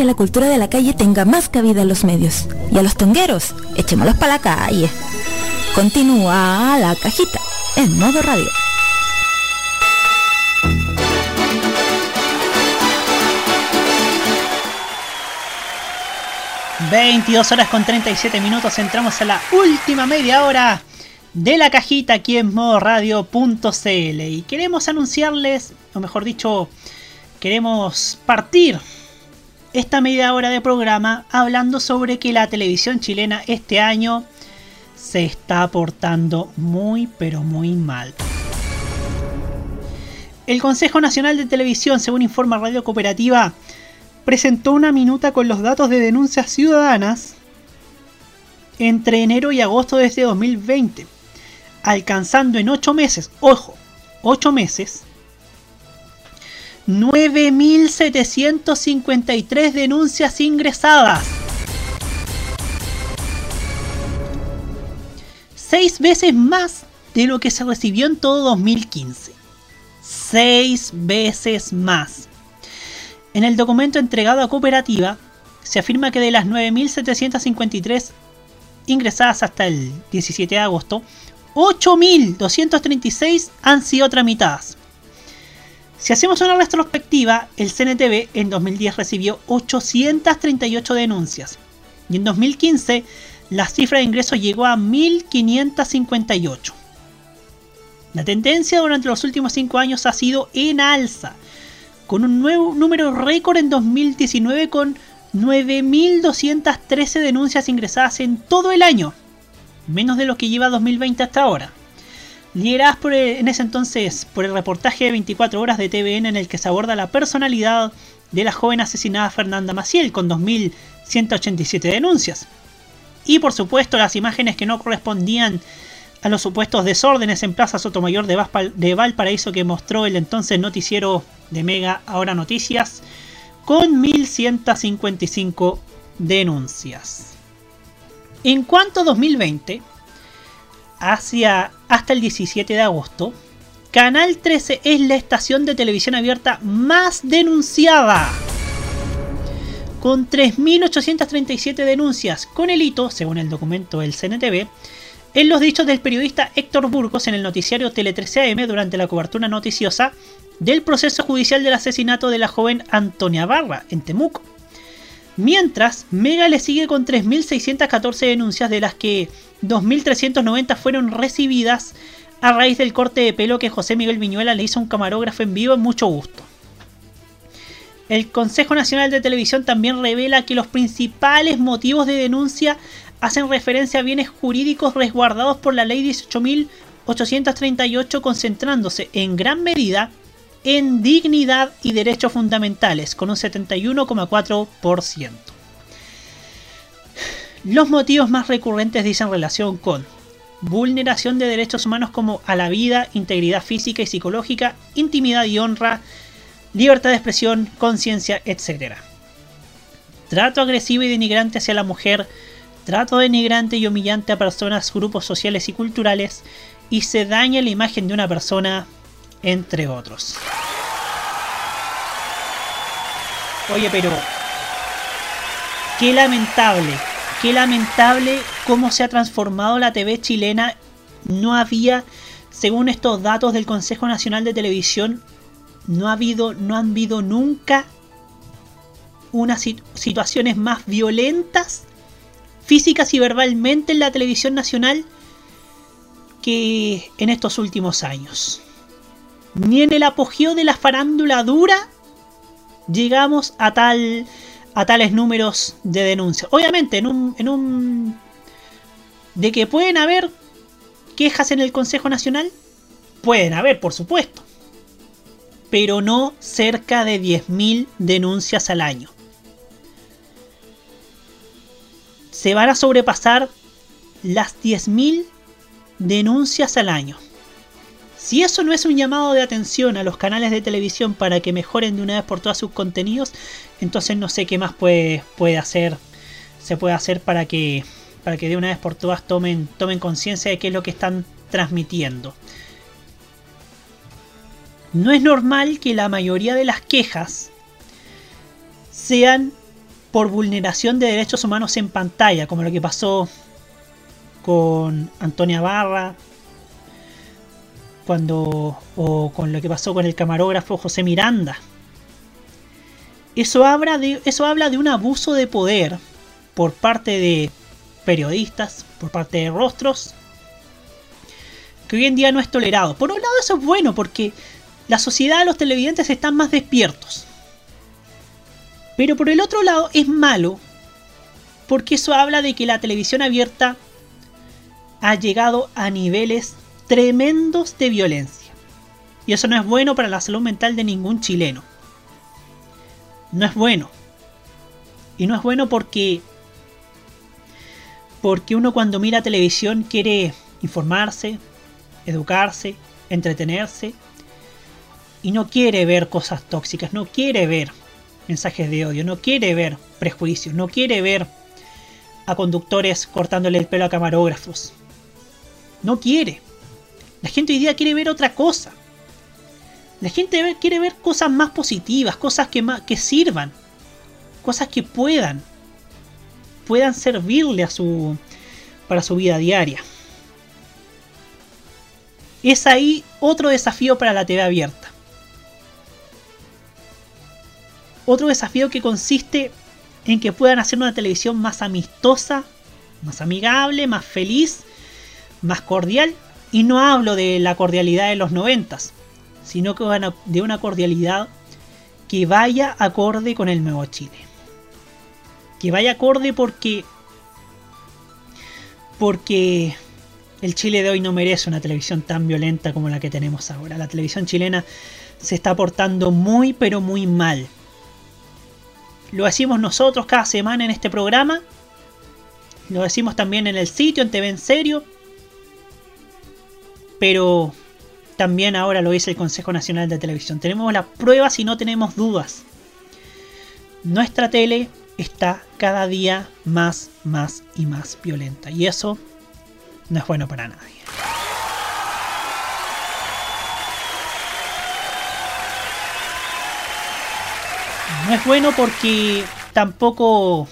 que la cultura de la calle tenga más cabida en los medios. Y a los tongueros, echémoslos para la calle. Continúa la cajita en modo radio. 22 horas con 37 minutos, entramos a la última media hora de la cajita aquí en modoradio.cl y queremos anunciarles, o mejor dicho, queremos partir esta media hora de programa hablando sobre que la televisión chilena este año se está portando muy pero muy mal. El Consejo Nacional de Televisión, según informa Radio Cooperativa, presentó una minuta con los datos de denuncias ciudadanas entre enero y agosto de este 2020, alcanzando en 8 meses, ojo, 8 meses, 9.753 denuncias ingresadas. Seis veces más de lo que se recibió en todo 2015. Seis veces más. En el documento entregado a Cooperativa, se afirma que de las 9.753 ingresadas hasta el 17 de agosto, 8.236 han sido tramitadas. Si hacemos una retrospectiva, el CNTV en 2010 recibió 838 denuncias y en 2015 la cifra de ingresos llegó a 1.558. La tendencia durante los últimos 5 años ha sido en alza, con un nuevo número récord en 2019 con 9.213 denuncias ingresadas en todo el año, menos de lo que lleva 2020 hasta ahora. Lideradas el- en ese entonces por el reportaje de 24 horas de TVN en el que se aborda la personalidad de la joven asesinada Fernanda Maciel con 2.187 denuncias. Y por supuesto las imágenes que no correspondían a los supuestos desórdenes en Plaza Sotomayor de, de Valparaíso que mostró el entonces noticiero de Mega Ahora Noticias con 1155 denuncias. En cuanto a 2020, hacia hasta el 17 de agosto, Canal 13 es la estación de televisión abierta más denunciada. Con 3.837 denuncias, con el hito, según el documento del CNTV, en los dichos del periodista Héctor Burgos en el noticiario Tele 13 AM durante la cobertura noticiosa del proceso judicial del asesinato de la joven Antonia Barra en Temuco. Mientras, Mega le sigue con 3.614 denuncias, de las que 2.390 fueron recibidas a raíz del corte de pelo que José Miguel Viñuela le hizo a un camarógrafo en vivo en mucho gusto. El Consejo Nacional de Televisión también revela que los principales motivos de denuncia hacen referencia a bienes jurídicos resguardados por la Ley 18.838, concentrándose en gran medida en dignidad y derechos fundamentales, con un 71,4%. Los motivos más recurrentes dicen relación con vulneración de derechos humanos como a la vida, integridad física y psicológica, intimidad y honra, libertad de expresión, conciencia, etc. Trato agresivo y denigrante hacia la mujer, trato denigrante y humillante a personas, grupos sociales y culturales, y se daña la imagen de una persona, entre otros. Oye, pero qué lamentable, qué lamentable cómo se ha transformado la TV chilena. No había, según estos datos del Consejo Nacional de Televisión, no ha habido, no han habido nunca unas sit- situaciones más violentas, físicas y verbalmente en la televisión nacional que en estos últimos años. Ni en el apogeo de la farándula dura llegamos a tal a tales números de denuncias. Obviamente, en un, en un de que pueden haber quejas en el Consejo Nacional, pueden haber, por supuesto, pero no cerca de 10.000 denuncias al año. Se van a sobrepasar las 10.000 denuncias al año. Si eso no es un llamado de atención a los canales de televisión para que mejoren de una vez por todas sus contenidos, entonces no sé qué más puede, hacer, se puede hacer para que, para que de una vez por todas tomen, tomen conciencia de qué es lo que están transmitiendo. No es normal que la mayoría de las quejas sean por vulneración de derechos humanos en pantalla, como lo que pasó con Antonia Barra, cuando o con lo que pasó con el camarógrafo José Miranda. Eso habla de, eso habla de un abuso de poder por parte de periodistas, por parte de rostros, que hoy en día no es tolerado. Por un lado eso es bueno porque la sociedad, los televidentes están más despiertos. Pero por el otro lado es malo porque eso habla de que la televisión abierta ha llegado a niveles tremendos de violencia. Y eso no es bueno para la salud mental de ningún chileno. No es bueno. Y no es bueno porque porque uno cuando mira televisión quiere informarse, educarse, entretenerse y no quiere ver cosas tóxicas, no quiere ver mensajes de odio, no quiere ver prejuicios, no quiere ver a conductores cortándole el pelo a camarógrafos. No quiere. La gente hoy día quiere ver otra cosa. La gente quiere ver cosas más positivas, cosas que, que sirvan, cosas que puedan puedan servirle a su, para su vida diaria. Es ahí otro desafío para la TV abierta. Otro desafío que consiste en que puedan hacer una televisión más amistosa, más amigable, más feliz, más cordial. Y no hablo de la cordialidad de los noventas, sino que de una cordialidad que vaya acorde con el nuevo Chile que vaya acorde porque porque el Chile de hoy no merece una televisión tan violenta como la que tenemos ahora. La televisión chilena se está portando muy pero muy mal. Lo decimos nosotros cada semana en este programa. Lo decimos también en el sitio, en TV en serio. Pero también ahora lo dice el Consejo Nacional de Televisión. Tenemos las pruebas y no tenemos dudas. Nuestra tele está cada día más, más y más violenta. Y eso no es bueno para nadie. No es bueno porque tampoco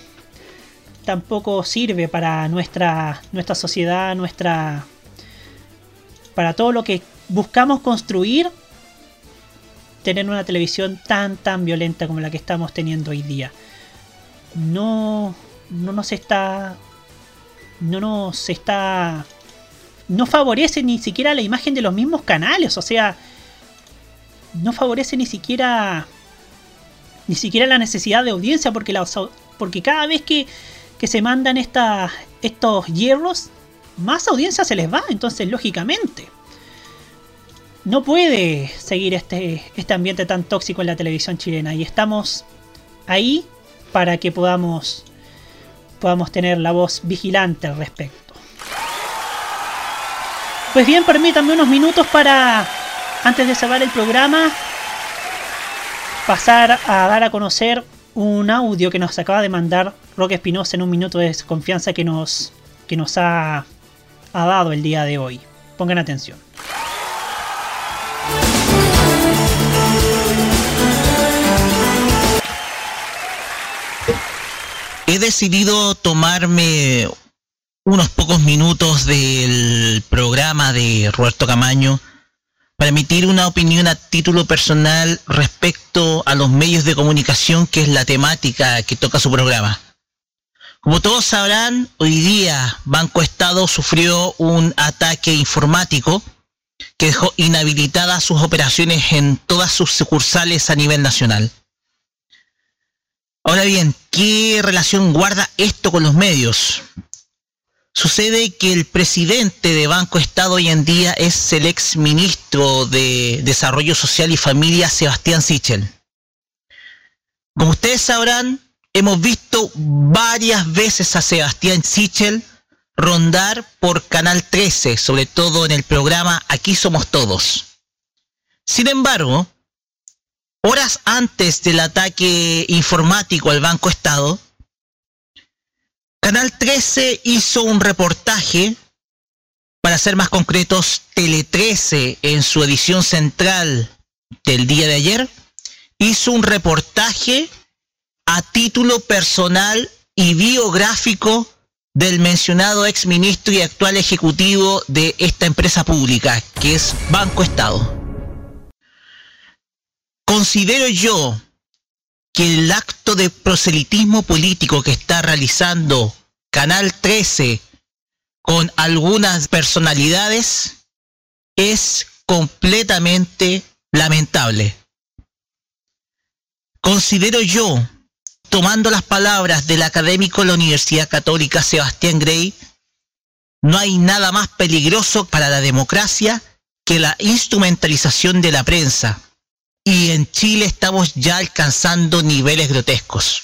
tampoco sirve para nuestra nuestra sociedad, nuestra para todo lo que buscamos construir tener una televisión tan tan violenta como la que estamos teniendo hoy día. No, no nos está, no nos está, no favorece ni siquiera la imagen de los mismos canales, o sea, no favorece ni siquiera, ni siquiera la necesidad de audiencia, porque, porque cada vez que, que se mandan estos hierros, más audiencia se les va, entonces lógicamente no puede seguir este, este ambiente tan tóxico en la televisión chilena y estamos ahí para que podamos, podamos tener la voz vigilante al respecto. Pues bien, permítanme unos minutos para, antes de cerrar el programa, pasar a dar a conocer un audio que nos acaba de mandar Roque Espinosa en un minuto de confianza que nos, que nos ha, ha dado el día de hoy. Pongan atención. he decidido tomarme unos pocos minutos del programa de Roberto Camaño para emitir una opinión a título personal respecto a los medios de comunicación, que es la temática que toca su programa. Como todos sabrán, hoy día Banco Estado sufrió un ataque informático que dejó inhabilitadas sus operaciones en todas sus sucursales a nivel nacional. Ahora bien, ¿qué relación guarda esto con los medios? Sucede que el presidente de Banco Estado hoy en día es el ex ministro de Desarrollo Social y Familia, Sebastián Sichel. Como ustedes sabrán, hemos visto varias veces a Sebastián Sichel rondar por Canal 13, sobre todo en el programa Aquí Somos Todos. Sin embargo, horas antes del ataque informático al Banco Estado, Canal 13 hizo un reportaje, para ser más concretos, Tele 13 en su edición central del día de ayer, hizo un reportaje a título personal y biográfico del mencionado exministro y actual ejecutivo de esta empresa pública, que es Banco Estado. Considero yo que el acto de proselitismo político que está realizando Canal 13 con algunas personalidades es completamente lamentable. Considero yo, tomando las palabras del académico de la Universidad Católica Sebastián Grey, no hay nada más peligroso para la democracia que la instrumentalización de la prensa. Y en Chile estamos ya alcanzando niveles grotescos.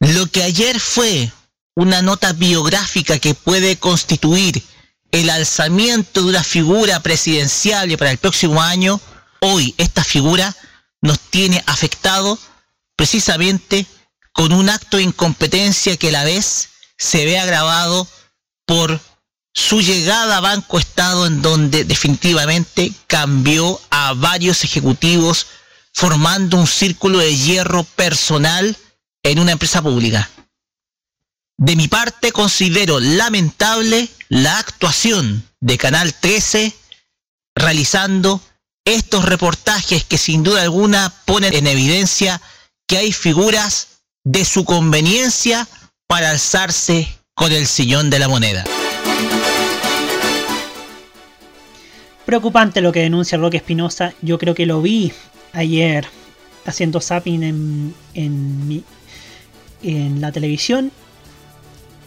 Lo que ayer fue una nota biográfica que puede constituir el alzamiento de una figura presidencial para el próximo año, hoy esta figura nos tiene afectado precisamente con un acto de incompetencia que a la vez se ve agravado por su llegada a Banco Estado en donde definitivamente cambió a varios ejecutivos formando un círculo de hierro personal en una empresa pública. De mi parte considero lamentable la actuación de Canal 13 realizando estos reportajes que sin duda alguna ponen en evidencia que hay figuras de su conveniencia para alzarse con el sillón de la moneda. Preocupante lo que denuncia Roque Espinosa. Yo creo que lo vi ayer haciendo zapping en, en, mi- en la televisión.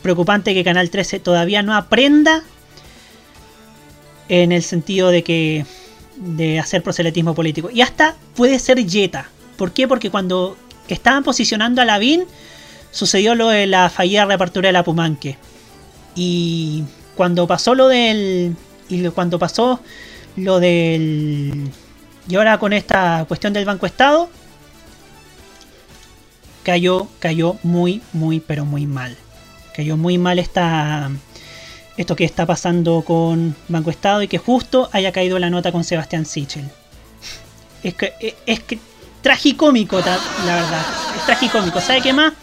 Preocupante que Canal 13 todavía no aprenda en el sentido de que de hacer proselitismo político. Y hasta puede ser Yeta. ¿Por qué? Porque cuando estaban posicionando a Lavín sucedió lo de la fallida reapertura de la Pumanque. Y cuando pasó lo del. Y cuando pasó lo del. Y ahora con esta cuestión del Banco Estado. Cayó, cayó muy, muy, pero muy mal. Cayó muy mal esta, esto que está pasando con Banco Estado y que justo haya caído la nota con Sebastián Sichel. Es que es que tragicómico, la verdad. Es tragicómico. ¿Sabe qué más?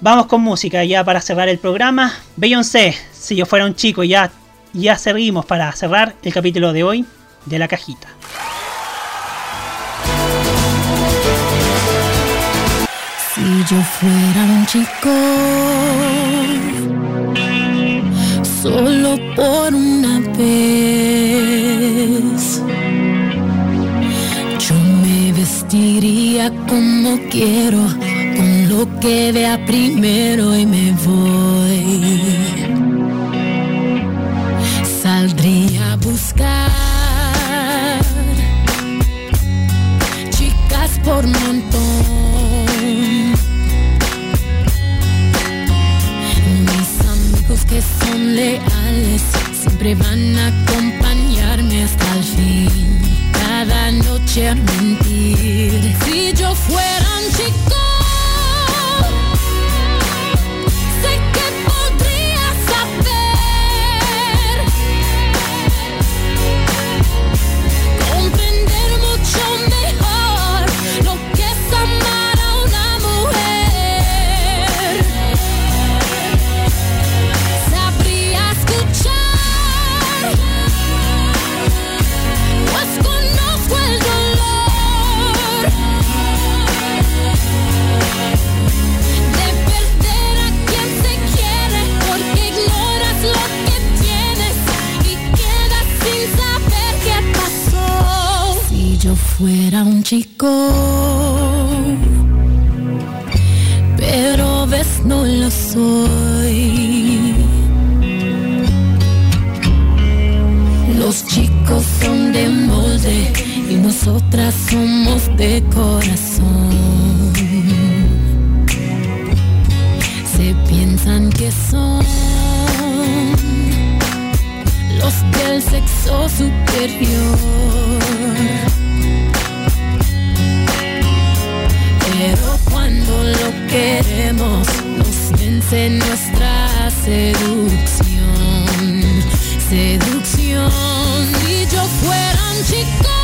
Vamos con música ya para cerrar el programa. Beyoncé, si yo fuera un chico, ya, ya seguimos para cerrar el capítulo de hoy de la cajita. Si yo fuera un chico, solo por una vestiría como quiero, con lo que vea primero y me voy. Saldría a buscar chicas por montón. Mis amigos que son leales siempre van a acompañarme hasta el fin. Cada noche a mentir. Si yo fuera un chico, fuera un chico, pero ves no lo soy. Los chicos son de molde y nosotras somos de corazón. Se piensan que son los del sexo superior. Cuando lo queremos, nos vence nuestra seducción. Seducción. Si yo fuera un chico,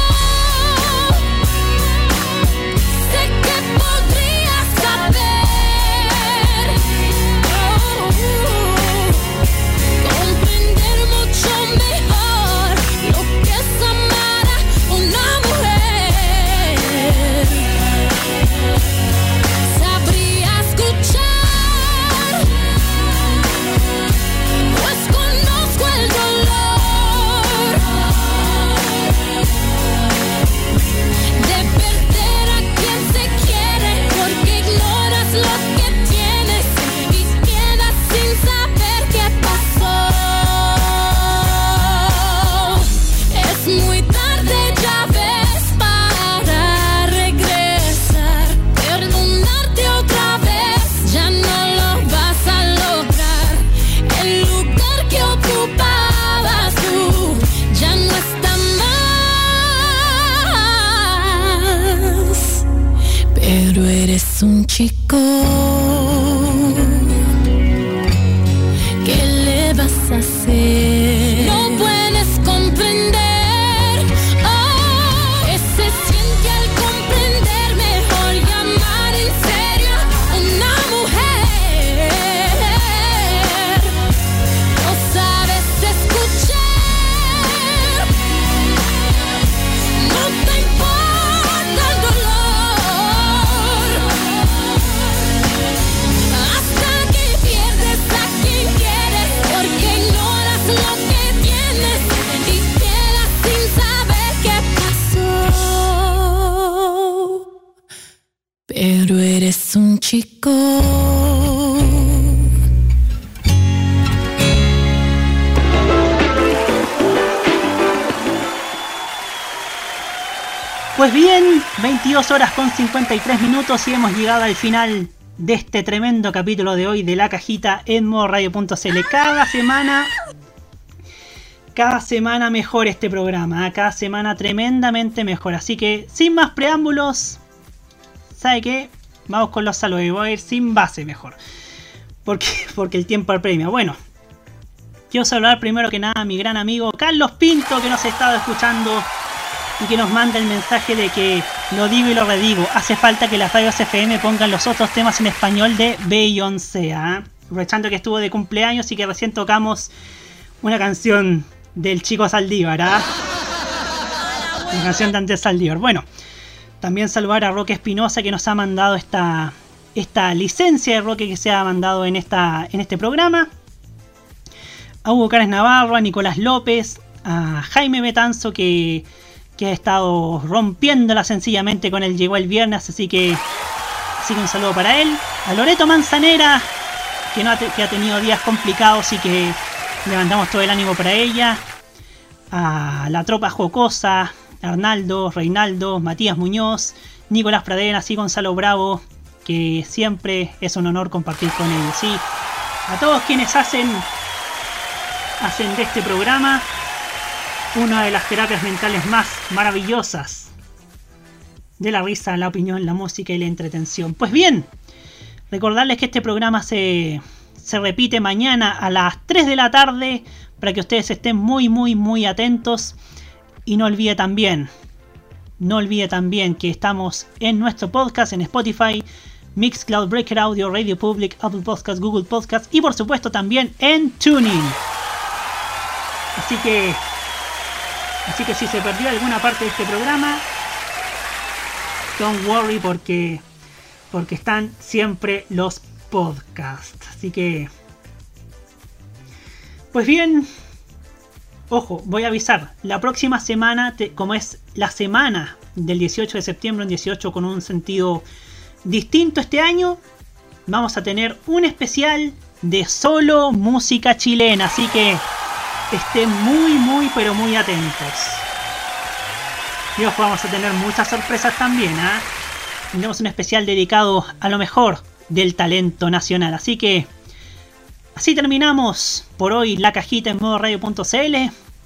53 minutos y hemos llegado al final de este tremendo capítulo de hoy de la cajita en modoradio.cl. Cada semana, cada semana mejor este programa, ¿eh? cada semana tremendamente mejor. Así que sin más preámbulos, ¿sabe qué? Vamos con los saludos y voy a ir sin base mejor. Porque, porque el tiempo apremia. Bueno, quiero saludar primero que nada a mi gran amigo Carlos Pinto que nos ha estado escuchando y que nos manda el mensaje de que lo digo y lo redigo. Hace falta que las radios FM pongan los otros temas en español de Beyoncé. ¿ah? Aprovechando que estuvo de cumpleaños y que recién tocamos una canción del chico Saldívar. ¿ah? La canción de Andrés Saldívar. Bueno, también saludar a Roque Espinosa que nos ha mandado esta, esta licencia de Roque que se ha mandado en, esta, en este programa. A Hugo Cares Navarro, a Nicolás López, a Jaime Betanzo que que ha estado rompiéndola sencillamente con él. Llegó el viernes, así que, así que un saludo para él. A Loreto Manzanera, que, no ha, que ha tenido días complicados y que levantamos todo el ánimo para ella. A la tropa jocosa, Arnaldo, Reinaldo, Matías Muñoz, Nicolás Pradenas y Gonzalo Bravo, que siempre es un honor compartir con ellos. ¿sí? A todos quienes hacen, hacen de este programa una de las terapias mentales más maravillosas de la risa, la opinión, la música y la entretención. Pues bien, recordarles que este programa se, se repite mañana a las 3 de la tarde para que ustedes estén muy, muy, muy atentos. Y no olvide también, no olvide también que estamos en nuestro podcast en Spotify, Mixcloud, Breaker Audio, Radio Public, Apple Podcast, Google Podcast y por supuesto también en Tuning. Así que Así que si se perdió alguna parte de este programa, don't worry porque, porque están siempre los podcasts. Así que, pues bien, ojo, voy a avisar, la próxima semana, como es la semana del 18 de septiembre, un 18 con un sentido distinto este año, vamos a tener un especial de solo música chilena. Así que estén muy, muy, pero muy atentos. Y ojo, vamos a tener muchas sorpresas también, ¿ah? Tendremos un especial dedicado a lo mejor del talento nacional. Así que, así terminamos por hoy la cajita en modo radio.cl.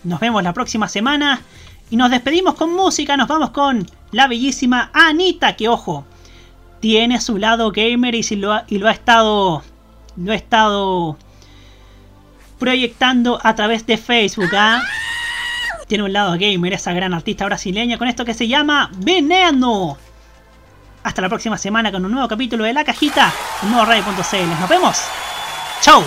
Nos vemos la próxima semana. Y nos despedimos con música. Nos vamos con la bellísima Anita, que ojo, tiene su lado gamer y, si lo, ha, y lo ha estado. Lo ha estado proyectando a través de Facebook. ¿ah? Tiene un lado gamer, esa gran artista brasileña, con esto que se llama Veneno. Hasta la próxima semana con un nuevo capítulo de La Cajita en. Nos vemos. Chau.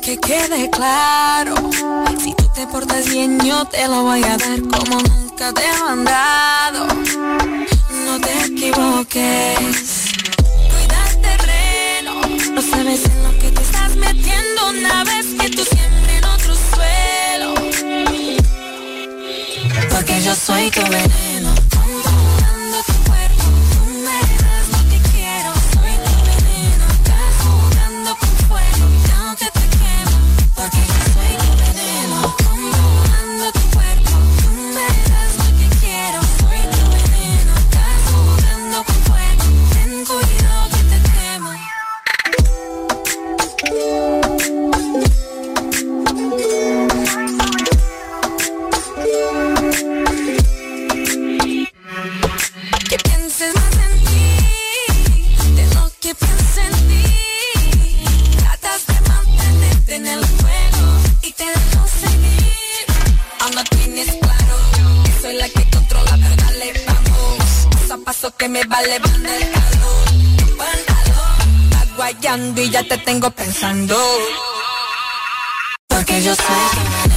Que quede claro, te portas bien yo te lo voy a dar como nunca te he mandado. No te equivoques, cuida terreno, no sabes en lo que te estás metiendo una vez que tú siempre en otro suelo. Porque yo soy tu veneno, Paso que me vale calor. Tu pantalón está y ya te tengo pensando. Porque yo soy tu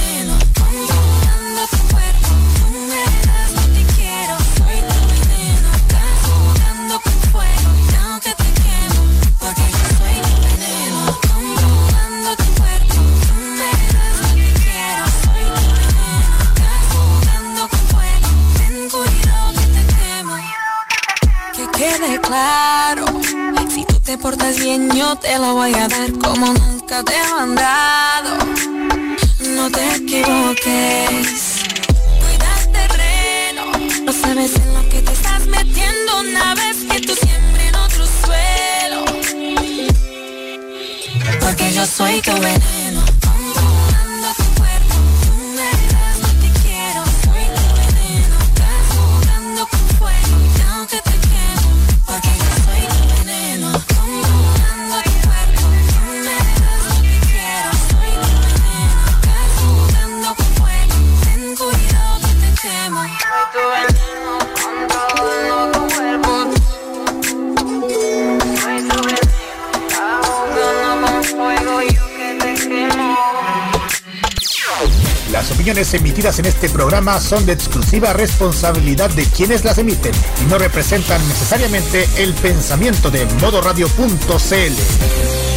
claro, si tú te portas bien yo te lo voy a dar como nunca te he mandado. No te equivoques, cuida terreno, no sabes en lo que te estás metiendo una vez que tú siempre en otro suelo. Porque yo soy tu veneno, opiniones emitidas en este programa son de exclusiva responsabilidad de quienes las emiten y no representan necesariamente el pensamiento de modoradio.cl.